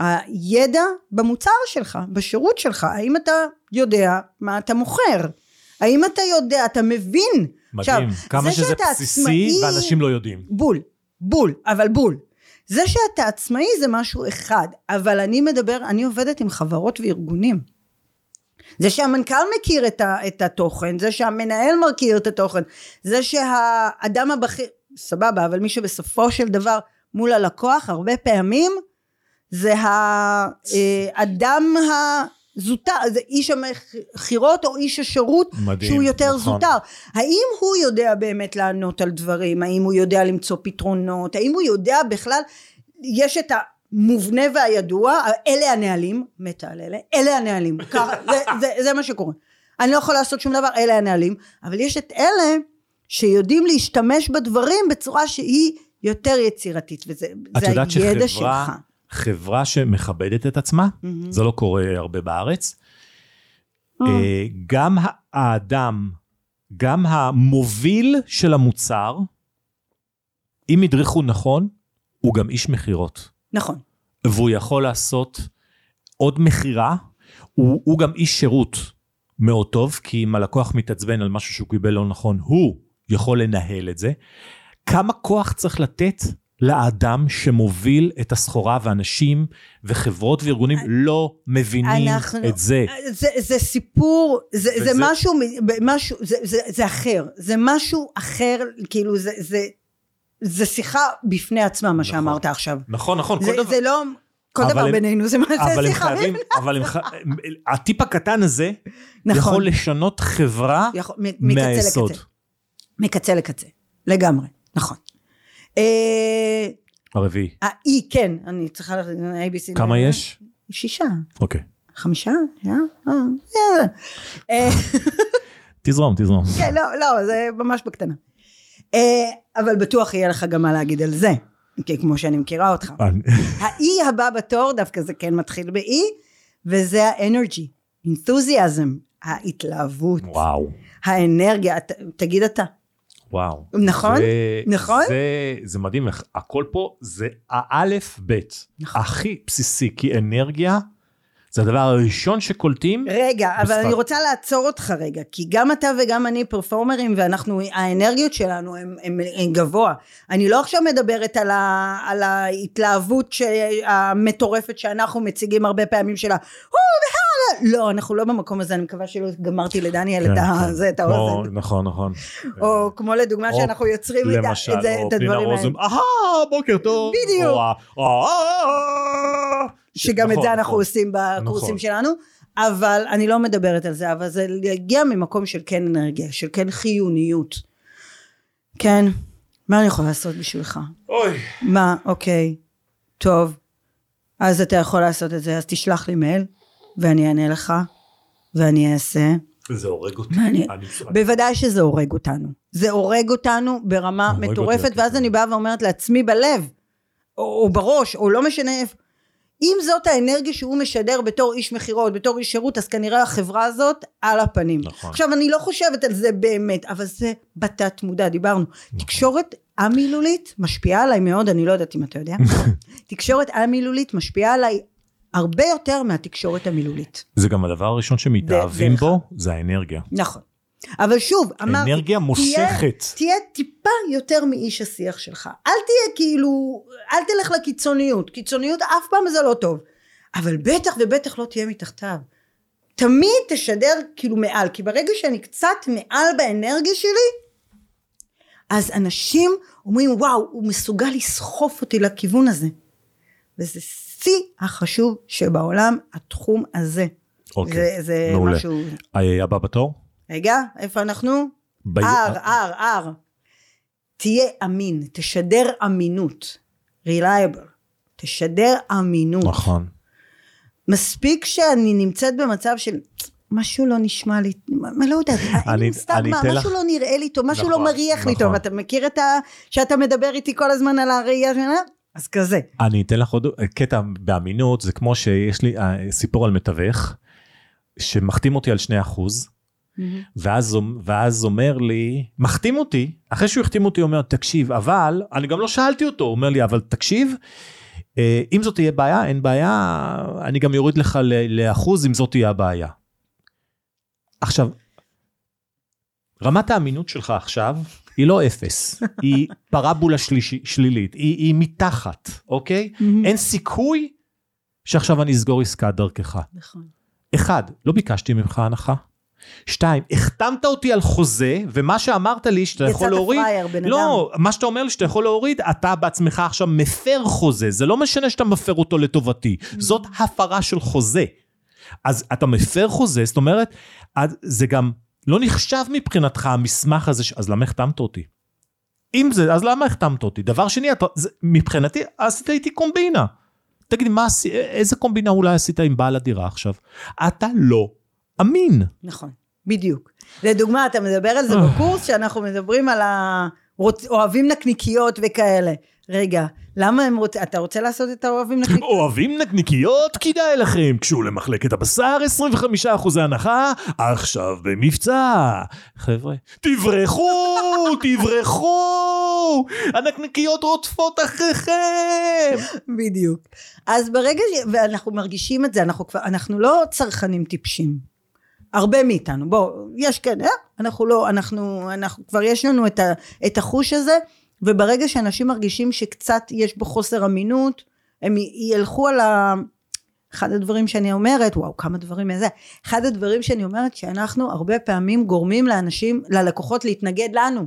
הידע במוצר שלך, בשירות שלך, האם אתה יודע מה אתה מוכר? האם אתה יודע, אתה מבין? מדהים. כמה זה שזה בסיסי עצמאי- ואנשים לא יודעים. בול, בול, אבל בול. זה שאתה עצמאי זה משהו אחד, אבל אני מדבר, אני עובדת עם חברות וארגונים. זה שהמנכ"ל מכיר את, ה, את התוכן, זה שהמנהל מכיר את התוכן, זה שהאדם הבכיר, סבבה, אבל מי שבסופו של דבר מול הלקוח, הרבה פעמים זה האדם הזוטר, זה איש המכירות או איש השירות מדהים, שהוא יותר נכון. זוטר. האם הוא יודע באמת לענות על דברים? האם הוא יודע למצוא פתרונות? האם הוא יודע בכלל, יש את המובנה והידוע, אלה הנהלים, מתה על אלה, אלה הנהלים, ככה, זה, זה, זה מה שקורה. אני לא יכולה לעשות שום דבר, אלה הנהלים, אבל יש את אלה שיודעים להשתמש בדברים בצורה שהיא יותר יצירתית, וזה את זה יודעת הידע שחברה, שלך. חברה שמכבדת את עצמה, זה לא קורה הרבה בארץ. אה, גם האדם, גם המוביל של המוצר, אם הדריכו נכון, הוא גם איש מכירות. נכון, והוא יכול לעשות עוד מכירה, הוא, הוא גם איש שירות מאוד טוב, כי אם הלקוח מתעצבן על משהו שהוא קיבל לא נכון, הוא יכול לנהל את זה. כמה כוח צריך לתת לאדם שמוביל את הסחורה ואנשים וחברות וארגונים לא מבינים אנחנו- את זה. זה, זה סיפור, זה, זה וזה- משהו, משהו זה, זה, זה אחר, זה משהו אחר, כאילו זה, זה, זה שיחה בפני עצמה מה שאמרת עכשיו. נכון, נכון, זה, זה לא, כל דבר הם- בינינו זה מה זה שיחה. חייבים, אבל הם ח... הטיפ הקטן הזה נכון. יכול לשנות חברה יכול- מ- מקצה מהיסוד. לקצה. מקצה לקצה, לגמרי, נכון. אה, הרביעי. האי, כן, אני צריכה ללכת, ABC. כמה יש? שישה, אוקיי. חמישה? אה, אה, תזרום, תזרום. כן, לא, לא, זה ממש בקטנה. אבל בטוח יהיה לך גם מה להגיד על זה, כי כמו שאני מכירה אותך. האי הבא בתור, דווקא זה כן מתחיל באי, וזה האנרגי, אינתוזיאזם, ההתלהבות, וואו. האנרגיה, תגיד אתה. וואו. נכון? זה, נכון? זה, זה מדהים, הכל פה זה האלף בית. נכון. הכי בסיסי, כי אנרגיה זה הדבר הראשון שקולטים. רגע, אבל בשפת. אני רוצה לעצור אותך רגע, כי גם אתה וגם אני פרפורמרים, ואנחנו, האנרגיות שלנו הן גבוה. אני לא עכשיו מדברת על, ה, על ההתלהבות המטורפת שאנחנו מציגים הרבה פעמים שלה. לא, אנחנו לא במקום הזה, אני מקווה שלא גמרתי לדניאל את, כן, ה, כן. זה, את כמו- האוזן. נכון, נכון. או כמו לדוגמה או שאנחנו יוצרים את, למשל, את, זה, או את פנינה הדברים האלה. רוזן, אהה, בוקר טוב. בדיוק. או ה- או ה- שגם את נכון, זה אנחנו נכון. עושים בקורסים נכון. שלנו, אבל אני לא מדברת על זה, אבל זה יגיע ממקום של כן אנרגיה, של כן חיוניות. כן, מה אני יכולה לעשות בשבילך? אוי. מה, אוקיי, טוב, אז אתה יכול לעשות את זה, אז תשלח לי מייל, ואני אענה לך, ואני אעשה. זה הורג אותי. אני-. בוודאי שזה הורג אותנו. זה הורג אותנו ברמה הורג אותי מטורפת, הקטע. ואז אני באה ואומרת לעצמי בלב, או, או בראש, או לא משנה איפה. אם זאת האנרגיה שהוא משדר בתור איש מכירות, בתור איש שירות, אז כנראה החברה הזאת על הפנים. נכון. עכשיו, אני לא חושבת על זה באמת, אבל זה בתת מודע, דיברנו. נכון. תקשורת א-מילולית משפיעה עליי מאוד, אני לא יודעת אם אתה יודע. תקשורת א-מילולית משפיעה עליי הרבה יותר מהתקשורת המילולית. זה גם הדבר הראשון שמתאהבים בו, זה האנרגיה. נכון. אבל שוב, אמרתי, אנרגיה מושכת. תהיה, תהיה טיפה יותר מאיש השיח שלך. אל תהיה כאילו, אל תלך לקיצוניות. קיצוניות אף פעם זה לא טוב. אבל בטח ובטח לא תהיה מתחתיו. תמיד תשדר כאילו מעל, כי ברגע שאני קצת מעל באנרגיה שלי, אז אנשים אומרים וואו, הוא מסוגל לסחוף אותי לכיוון הזה. וזה שיא החשוב שבעולם, התחום הזה. אוקיי, זה, זה מעולה. משהו... אה, הבא בתור? רגע, איפה אנחנו? ב- R, R, R. תהיה אמין, תשדר אמינות. reliable. תשדר אמינות. נכון. מספיק שאני נמצאת במצב של משהו לא נשמע לי, מה לא יודעת, לי אני- מושג אני מה, משהו לך- לא נראה לי טוב, משהו נכון, לא מריח לי נכון. טוב, אתה מכיר את ה... שאתה מדבר איתי כל הזמן על הראייה? אז כזה. אני אתן לך עוד קטע באמינות, זה כמו שיש לי אה, סיפור על מתווך, שמחתים אותי על 2%, ואז, ואז אומר לי, מחתים אותי, אחרי שהוא החתים אותי, הוא אומר, תקשיב, אבל, אני גם לא שאלתי אותו, הוא אומר לי, אבל תקשיב, אה, אם זאת תהיה בעיה, אין בעיה, אני גם יוריד לך לאחוז אם זאת תהיה הבעיה. עכשיו, רמת האמינות שלך עכשיו היא לא אפס, היא פרבולה שלישי, שלילית, היא, היא מתחת, אוקיי? אין סיכוי שעכשיו אני אסגור עסקה דרכך. נכון. אחד, לא ביקשתי ממך הנחה. שתיים, החתמת אותי על חוזה, ומה שאמרת לי שאתה יכול יצאת להוריד, פראייר, בן לא, מה שאתה אומר לי שאתה יכול להוריד, אתה בעצמך עכשיו מפר חוזה, זה לא משנה שאתה מפר אותו לטובתי, זאת הפרה של חוזה. אז אתה מפר חוזה, זאת אומרת, זה גם לא נחשב מבחינתך המסמך הזה, ש- אז למה החתמת אותי? אם זה, אז למה החתמת אותי? דבר שני, אתה, זה, מבחינתי, עשית איתי קומבינה. תגיד, מה, איזה קומבינה אולי עשית עם בעל הדירה עכשיו? אתה לא אמין. נכון, בדיוק. לדוגמה, אתה מדבר על זה בקורס, שאנחנו מדברים על ה... רוצ... אוהבים נקניקיות וכאלה. רגע, למה הם רוצים... אתה רוצה לעשות את האוהבים נקניקיות? אוהבים נקניקיות? כדאי לכם, קשו למחלקת הבשר 25% הנחה, עכשיו במבצע. חבר'ה, תברחו, תברחו, הנקניקיות רודפות אחריכם. בדיוק. אז ברגע ש... ואנחנו מרגישים את זה, אנחנו כבר... אנחנו לא צרכנים טיפשים. הרבה מאיתנו, בוא, יש כן, אה? אנחנו לא, אנחנו, אנחנו, כבר יש לנו את, ה, את החוש הזה, וברגע שאנשים מרגישים שקצת יש בו חוסר אמינות, הם י- ילכו על ה... אחד הדברים שאני אומרת, וואו, כמה דברים איזה, אחד הדברים שאני אומרת, שאנחנו הרבה פעמים גורמים לאנשים, ללקוחות להתנגד לנו.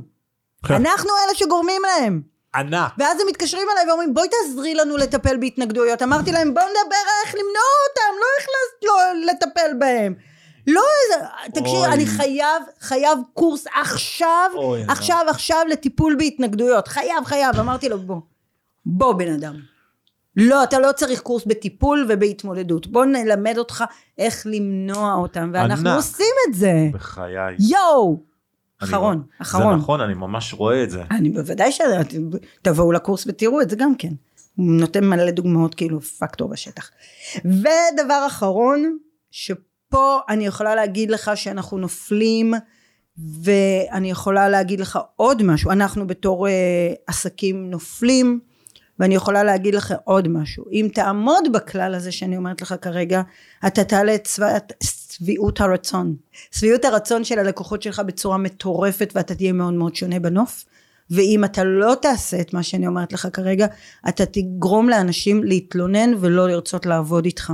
כן. אנחנו אלה שגורמים להם. ענק. ואז הם מתקשרים אליי ואומרים בואי תעזרי לנו לטפל בהתנגדויות אמרתי להם בואו נדבר איך למנוע אותם לא איך לא לטפל בהם לא תקשיב אוי. אני חייב חייב קורס עכשיו אוי, עכשיו עכשיו לטיפול בהתנגדויות חייב חייב אמרתי לו בוא בוא בן אדם לא אתה לא צריך קורס בטיפול ובהתמודדות בוא נלמד אותך איך למנוע אותם ואנחנו ענק. עושים את זה בחיי. יואו אני- אחרון אחרון זה נכון, אני ממש רואה את זה. אני בוודאי שתבואו לקורס ותראו את זה גם כן. הוא נותן מלא דוגמאות כאילו פקטור בשטח. ודבר אחרון, שפה אני יכולה להגיד לך שאנחנו נופלים, ואני יכולה להגיד לך עוד משהו, אנחנו בתור אה, עסקים נופלים, ואני יכולה להגיד לך עוד משהו, אם תעמוד בכלל הזה שאני אומרת לך כרגע, אתה תעלה את שביעות הרצון. שביעות הרצון של הלקוחות שלך בצורה מטורפת ואתה תהיה מאוד מאוד שונה בנוף. ואם אתה לא תעשה את מה שאני אומרת לך כרגע, אתה תגרום לאנשים להתלונן ולא לרצות לעבוד איתך.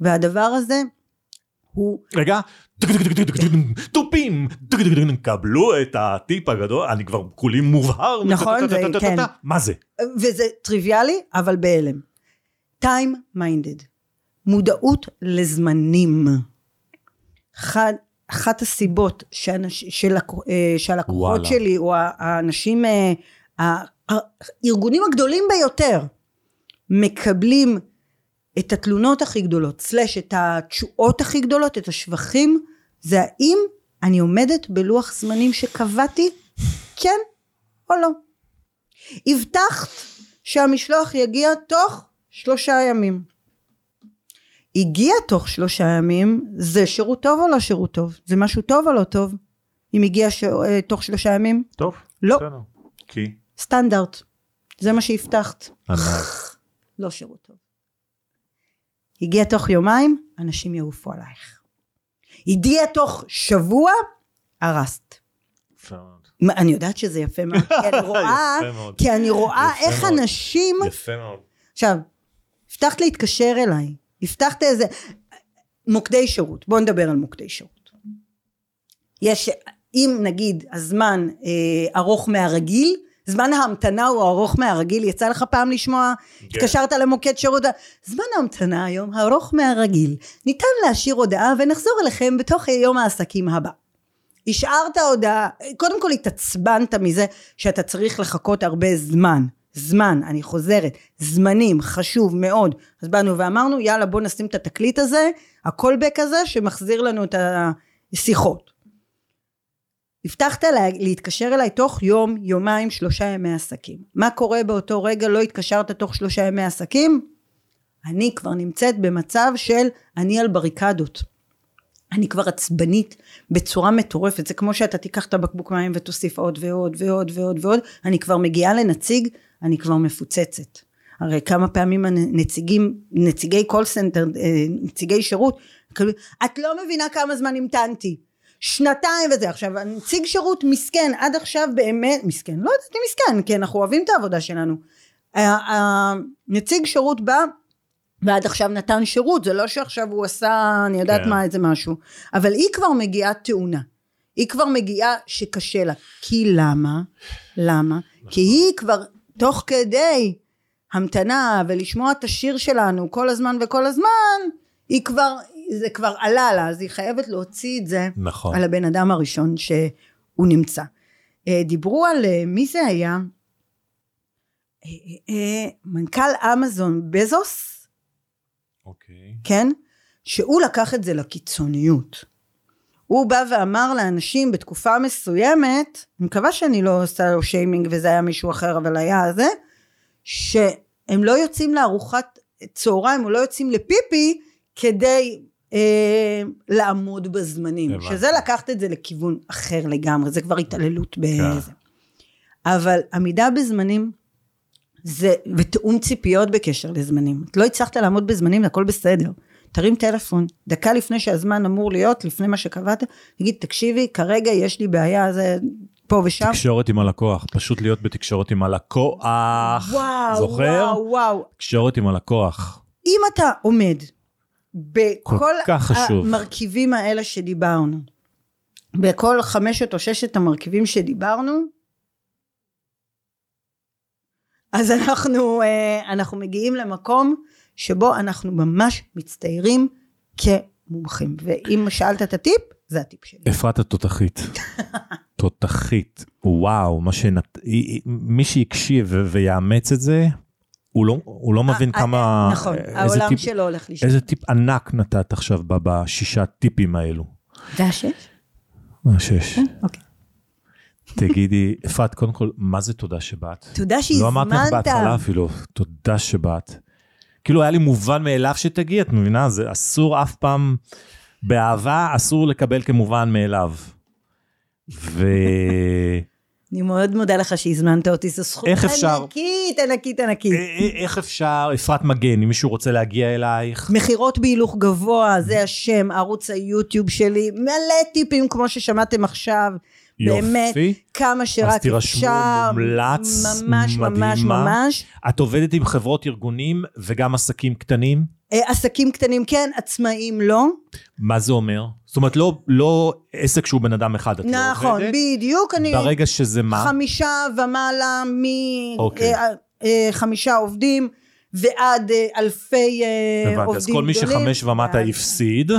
והדבר הזה הוא רגע, תופים, קבלו את הטיפ הגדול, אני כבר כולי מובהר. נכון, זה- כן. מה זה? וזה טריוויאלי אבל בהלם. time minded מודעות לזמנים. אחת הסיבות שאנש, שלק, אה, שהלקוחות וואלה. שלי או האנשים אה, הארגונים הגדולים ביותר מקבלים את התלונות הכי גדולות סלש את התשואות הכי גדולות את השבחים זה האם אני עומדת בלוח זמנים שקבעתי כן או לא הבטחת שהמשלוח יגיע תוך שלושה ימים. הגיע תוך שלושה ימים, זה שירות טוב או לא שירות טוב? זה משהו טוב או לא טוב? אם הגיע ש... אה, תוך שלושה ימים? טוב. לא. בסדר. כי? סטנדרט. זה מה שהבטחת. ענק. לא שירות טוב. הגיע תוך יומיים, אנשים יעופו עלייך. הגיע תוך שבוע, הרסת. אני יודעת שזה יפה מאוד, כי אני רואה. כי אני רואה איך מאוד. אנשים יפה מאוד. עכשיו, הבטחת להתקשר אליי, הבטחת איזה... מוקדי שירות, בוא נדבר על מוקדי שירות. יש, אם נגיד הזמן אה, ארוך מהרגיל, זמן ההמתנה הוא ארוך מהרגיל, יצא לך פעם לשמוע, התקשרת למוקד שירות, זמן ההמתנה היום ארוך מהרגיל, ניתן להשאיר הודעה ונחזור אליכם בתוך יום העסקים הבא. השארת הודעה, קודם כל התעצבנת מזה שאתה צריך לחכות הרבה זמן. זמן, אני חוזרת, זמנים, חשוב מאוד. אז באנו ואמרנו, יאללה בוא נשים את התקליט הזה, הקולבק הזה, שמחזיר לנו את השיחות. הבטחת לה, להתקשר אליי תוך יום, יומיים, שלושה ימי עסקים. מה קורה באותו רגע? לא התקשרת תוך שלושה ימי עסקים? אני כבר נמצאת במצב של אני על בריקדות. אני כבר עצבנית בצורה מטורפת, זה כמו שאתה תיקח את הבקבוק מים ותוסיף עוד ועוד ועוד ועוד ועוד, אני כבר מגיעה לנציג, אני כבר מפוצצת. הרי כמה פעמים הנציגים, נציגי קול סנטר, נציגי שירות, כאילו, את לא מבינה כמה זמן המתנתי. שנתיים וזה. עכשיו, הנציג שירות מסכן, עד עכשיו באמת, מסכן, לא יודעת אם מסכן, כי אנחנו אוהבים את העבודה שלנו. הנציג שירות בא, ועד עכשיו נתן שירות, זה לא שעכשיו הוא עשה, אני יודעת כן. מה, איזה משהו. אבל היא כבר מגיעה טעונה. היא כבר מגיעה שקשה לה. כי למה? למה? כי היא כבר, תוך כדי המתנה ולשמוע את השיר שלנו כל הזמן וכל הזמן, היא כבר, זה כבר עלה לה, אז היא חייבת להוציא את זה נכון. על הבן אדם הראשון שהוא נמצא. אה, דיברו על, אה, מי זה היה? אה, מנכ"ל אמזון בזוס, אוקיי. כן? שהוא לקח את זה לקיצוניות. הוא בא ואמר לאנשים בתקופה מסוימת, אני מקווה שאני לא עושה לו שיימינג וזה היה מישהו אחר, אבל היה זה, שהם לא יוצאים לארוחת צהריים או לא יוצאים לפיפי כדי אה, לעמוד בזמנים. הבנתי. שזה לקחת את זה לכיוון אחר לגמרי, זה כבר התעללות כן. בזה. אבל עמידה בזמנים זה, ותיאום ציפיות בקשר לזמנים. את לא הצלחת לעמוד בזמנים, הכל בסדר. תרים טלפון, דקה לפני שהזמן אמור להיות, לפני מה שקבעת, תגיד, תקשיבי, כרגע יש לי בעיה, זה פה ושם. תקשורת עם הלקוח, פשוט להיות בתקשורת עם הלקוח. וואו, זוכר? וואו, וואו. תקשורת עם הלקוח. אם אתה עומד בכל. המרכיבים האלה שדיברנו, בכל חמשת או ששת המרכיבים שדיברנו, אז אנחנו, אה, אנחנו מגיעים למקום שבו אנחנו ממש מצטיירים כמומחים. ואם שאלת את הטיפ, זה הטיפ שלי. אפרת התותחית. תותחית. וואו, מה שנת... מי שהקשיב ו- ויאמץ את זה, הוא לא, הוא לא מבין אה, כמה... אה, נכון, העולם טיפ- שלו הולך לשם. איזה טיפ ענק נתת עכשיו ב- בשישה טיפים האלו. זה השש? מה שש. אוקיי. תגידי, אפרת, קודם כל, מה זה תודה שבאת? תודה לא אמרתי לך שהזמנת. בהתחלה אפילו, תודה שבאת. כאילו היה לי מובן מאליו שתגיעי, את מבינה? זה אסור אף פעם, באהבה אסור לקבל כמובן מאליו. ו... אני מאוד מודה לך שהזמנת אותי, זו זכות איך אפשר? ענקית, ענקית, ענקית. איך אפשר, אפרת מגן, אם מישהו רוצה להגיע אלייך, מכירות בהילוך גבוה, זה השם, ערוץ היוטיוב שלי, מלא טיפים כמו ששמעתם עכשיו. באמת, יופי. כמה שרק אז תירשמו, אפשר. מומלץ, ממש, ממש, מדהימה. ממש. את עובדת עם חברות ארגונים וגם עסקים קטנים? אה, עסקים קטנים כן, עצמאים לא. מה זה אומר? זאת אומרת, לא, לא עסק שהוא בן אדם אחד, את לא עובדת? נכון, בדיוק. אני ברגע שזה מה? חמישה ומעלה אוקיי. מחמישה עובדים ועד אה, אלפי אה, עובדים הבנתי, אז כל מי גדולים. שחמש ומטה ואז- הפסיד,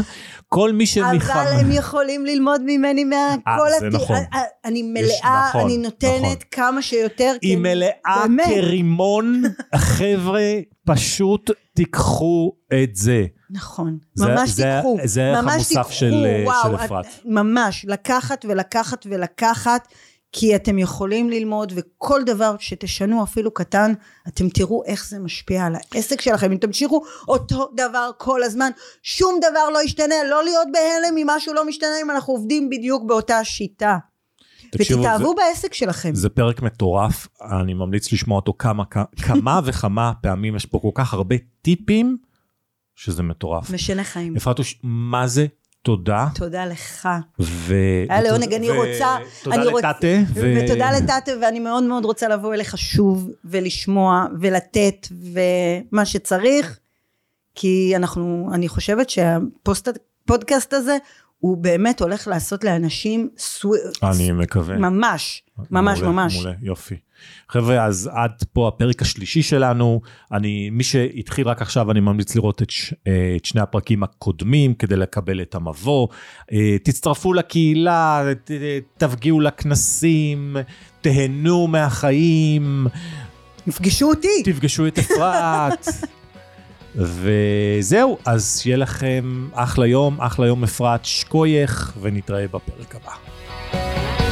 כל מי שמחמש... אבל הם יכולים ללמוד ממני מהכל אה, זה נכון. אני מלאה, נכון, אני נותנת נכון. כמה שיותר. היא אני- מלאה. כרימון, חבר'ה, פשוט תיקחו את זה. נכון, זה- ממש זה- תיקחו. זה הערך המוסף תיקחו, של, אה, וואו, של את- אפרת. ממש, לקחת ולקחת ולקחת, כי אתם יכולים ללמוד, וכל דבר שתשנו אפילו קטן, אתם תראו איך זה משפיע על העסק שלכם. אם תמשיכו אותו דבר כל הזמן, שום דבר לא ישתנה, לא להיות בהלם אם משהו לא משתנה, אם אנחנו עובדים בדיוק באותה שיטה. תקשיבו, ותתאהבו בעסק שלכם. זה פרק מטורף, אני ממליץ לשמוע אותו כמה, כמה וכמה פעמים, יש פה כל כך הרבה טיפים, שזה מטורף. משנה חיים. אפרתוש, מה זה? תודה. תודה לך. ו... היה לעונג, אני רוצה... תודה לטאטה. ו- ותודה לטאטה, ואני מאוד מאוד רוצה לבוא אליך שוב, ולשמוע, ולתת, ומה שצריך, כי אנחנו, אני חושבת שהפודקאסט הזה, הוא באמת הולך לעשות לאנשים סו... אני מקווה. ממש, ממש, מעולה, ממש. מעולה, יופי. חבר'ה, אז עד פה הפרק השלישי שלנו. אני, מי שהתחיל רק עכשיו, אני ממליץ לראות את, ש, אה, את שני הפרקים הקודמים כדי לקבל את המבוא. אה, תצטרפו לקהילה, ת- תפגיעו לכנסים, תהנו מהחיים, יפגשו אותי. תפגשו את אפרת. וזהו, אז שיהיה לכם אחלה יום, אחלה יום אפרת, שקוייך, ונתראה בפרק הבא.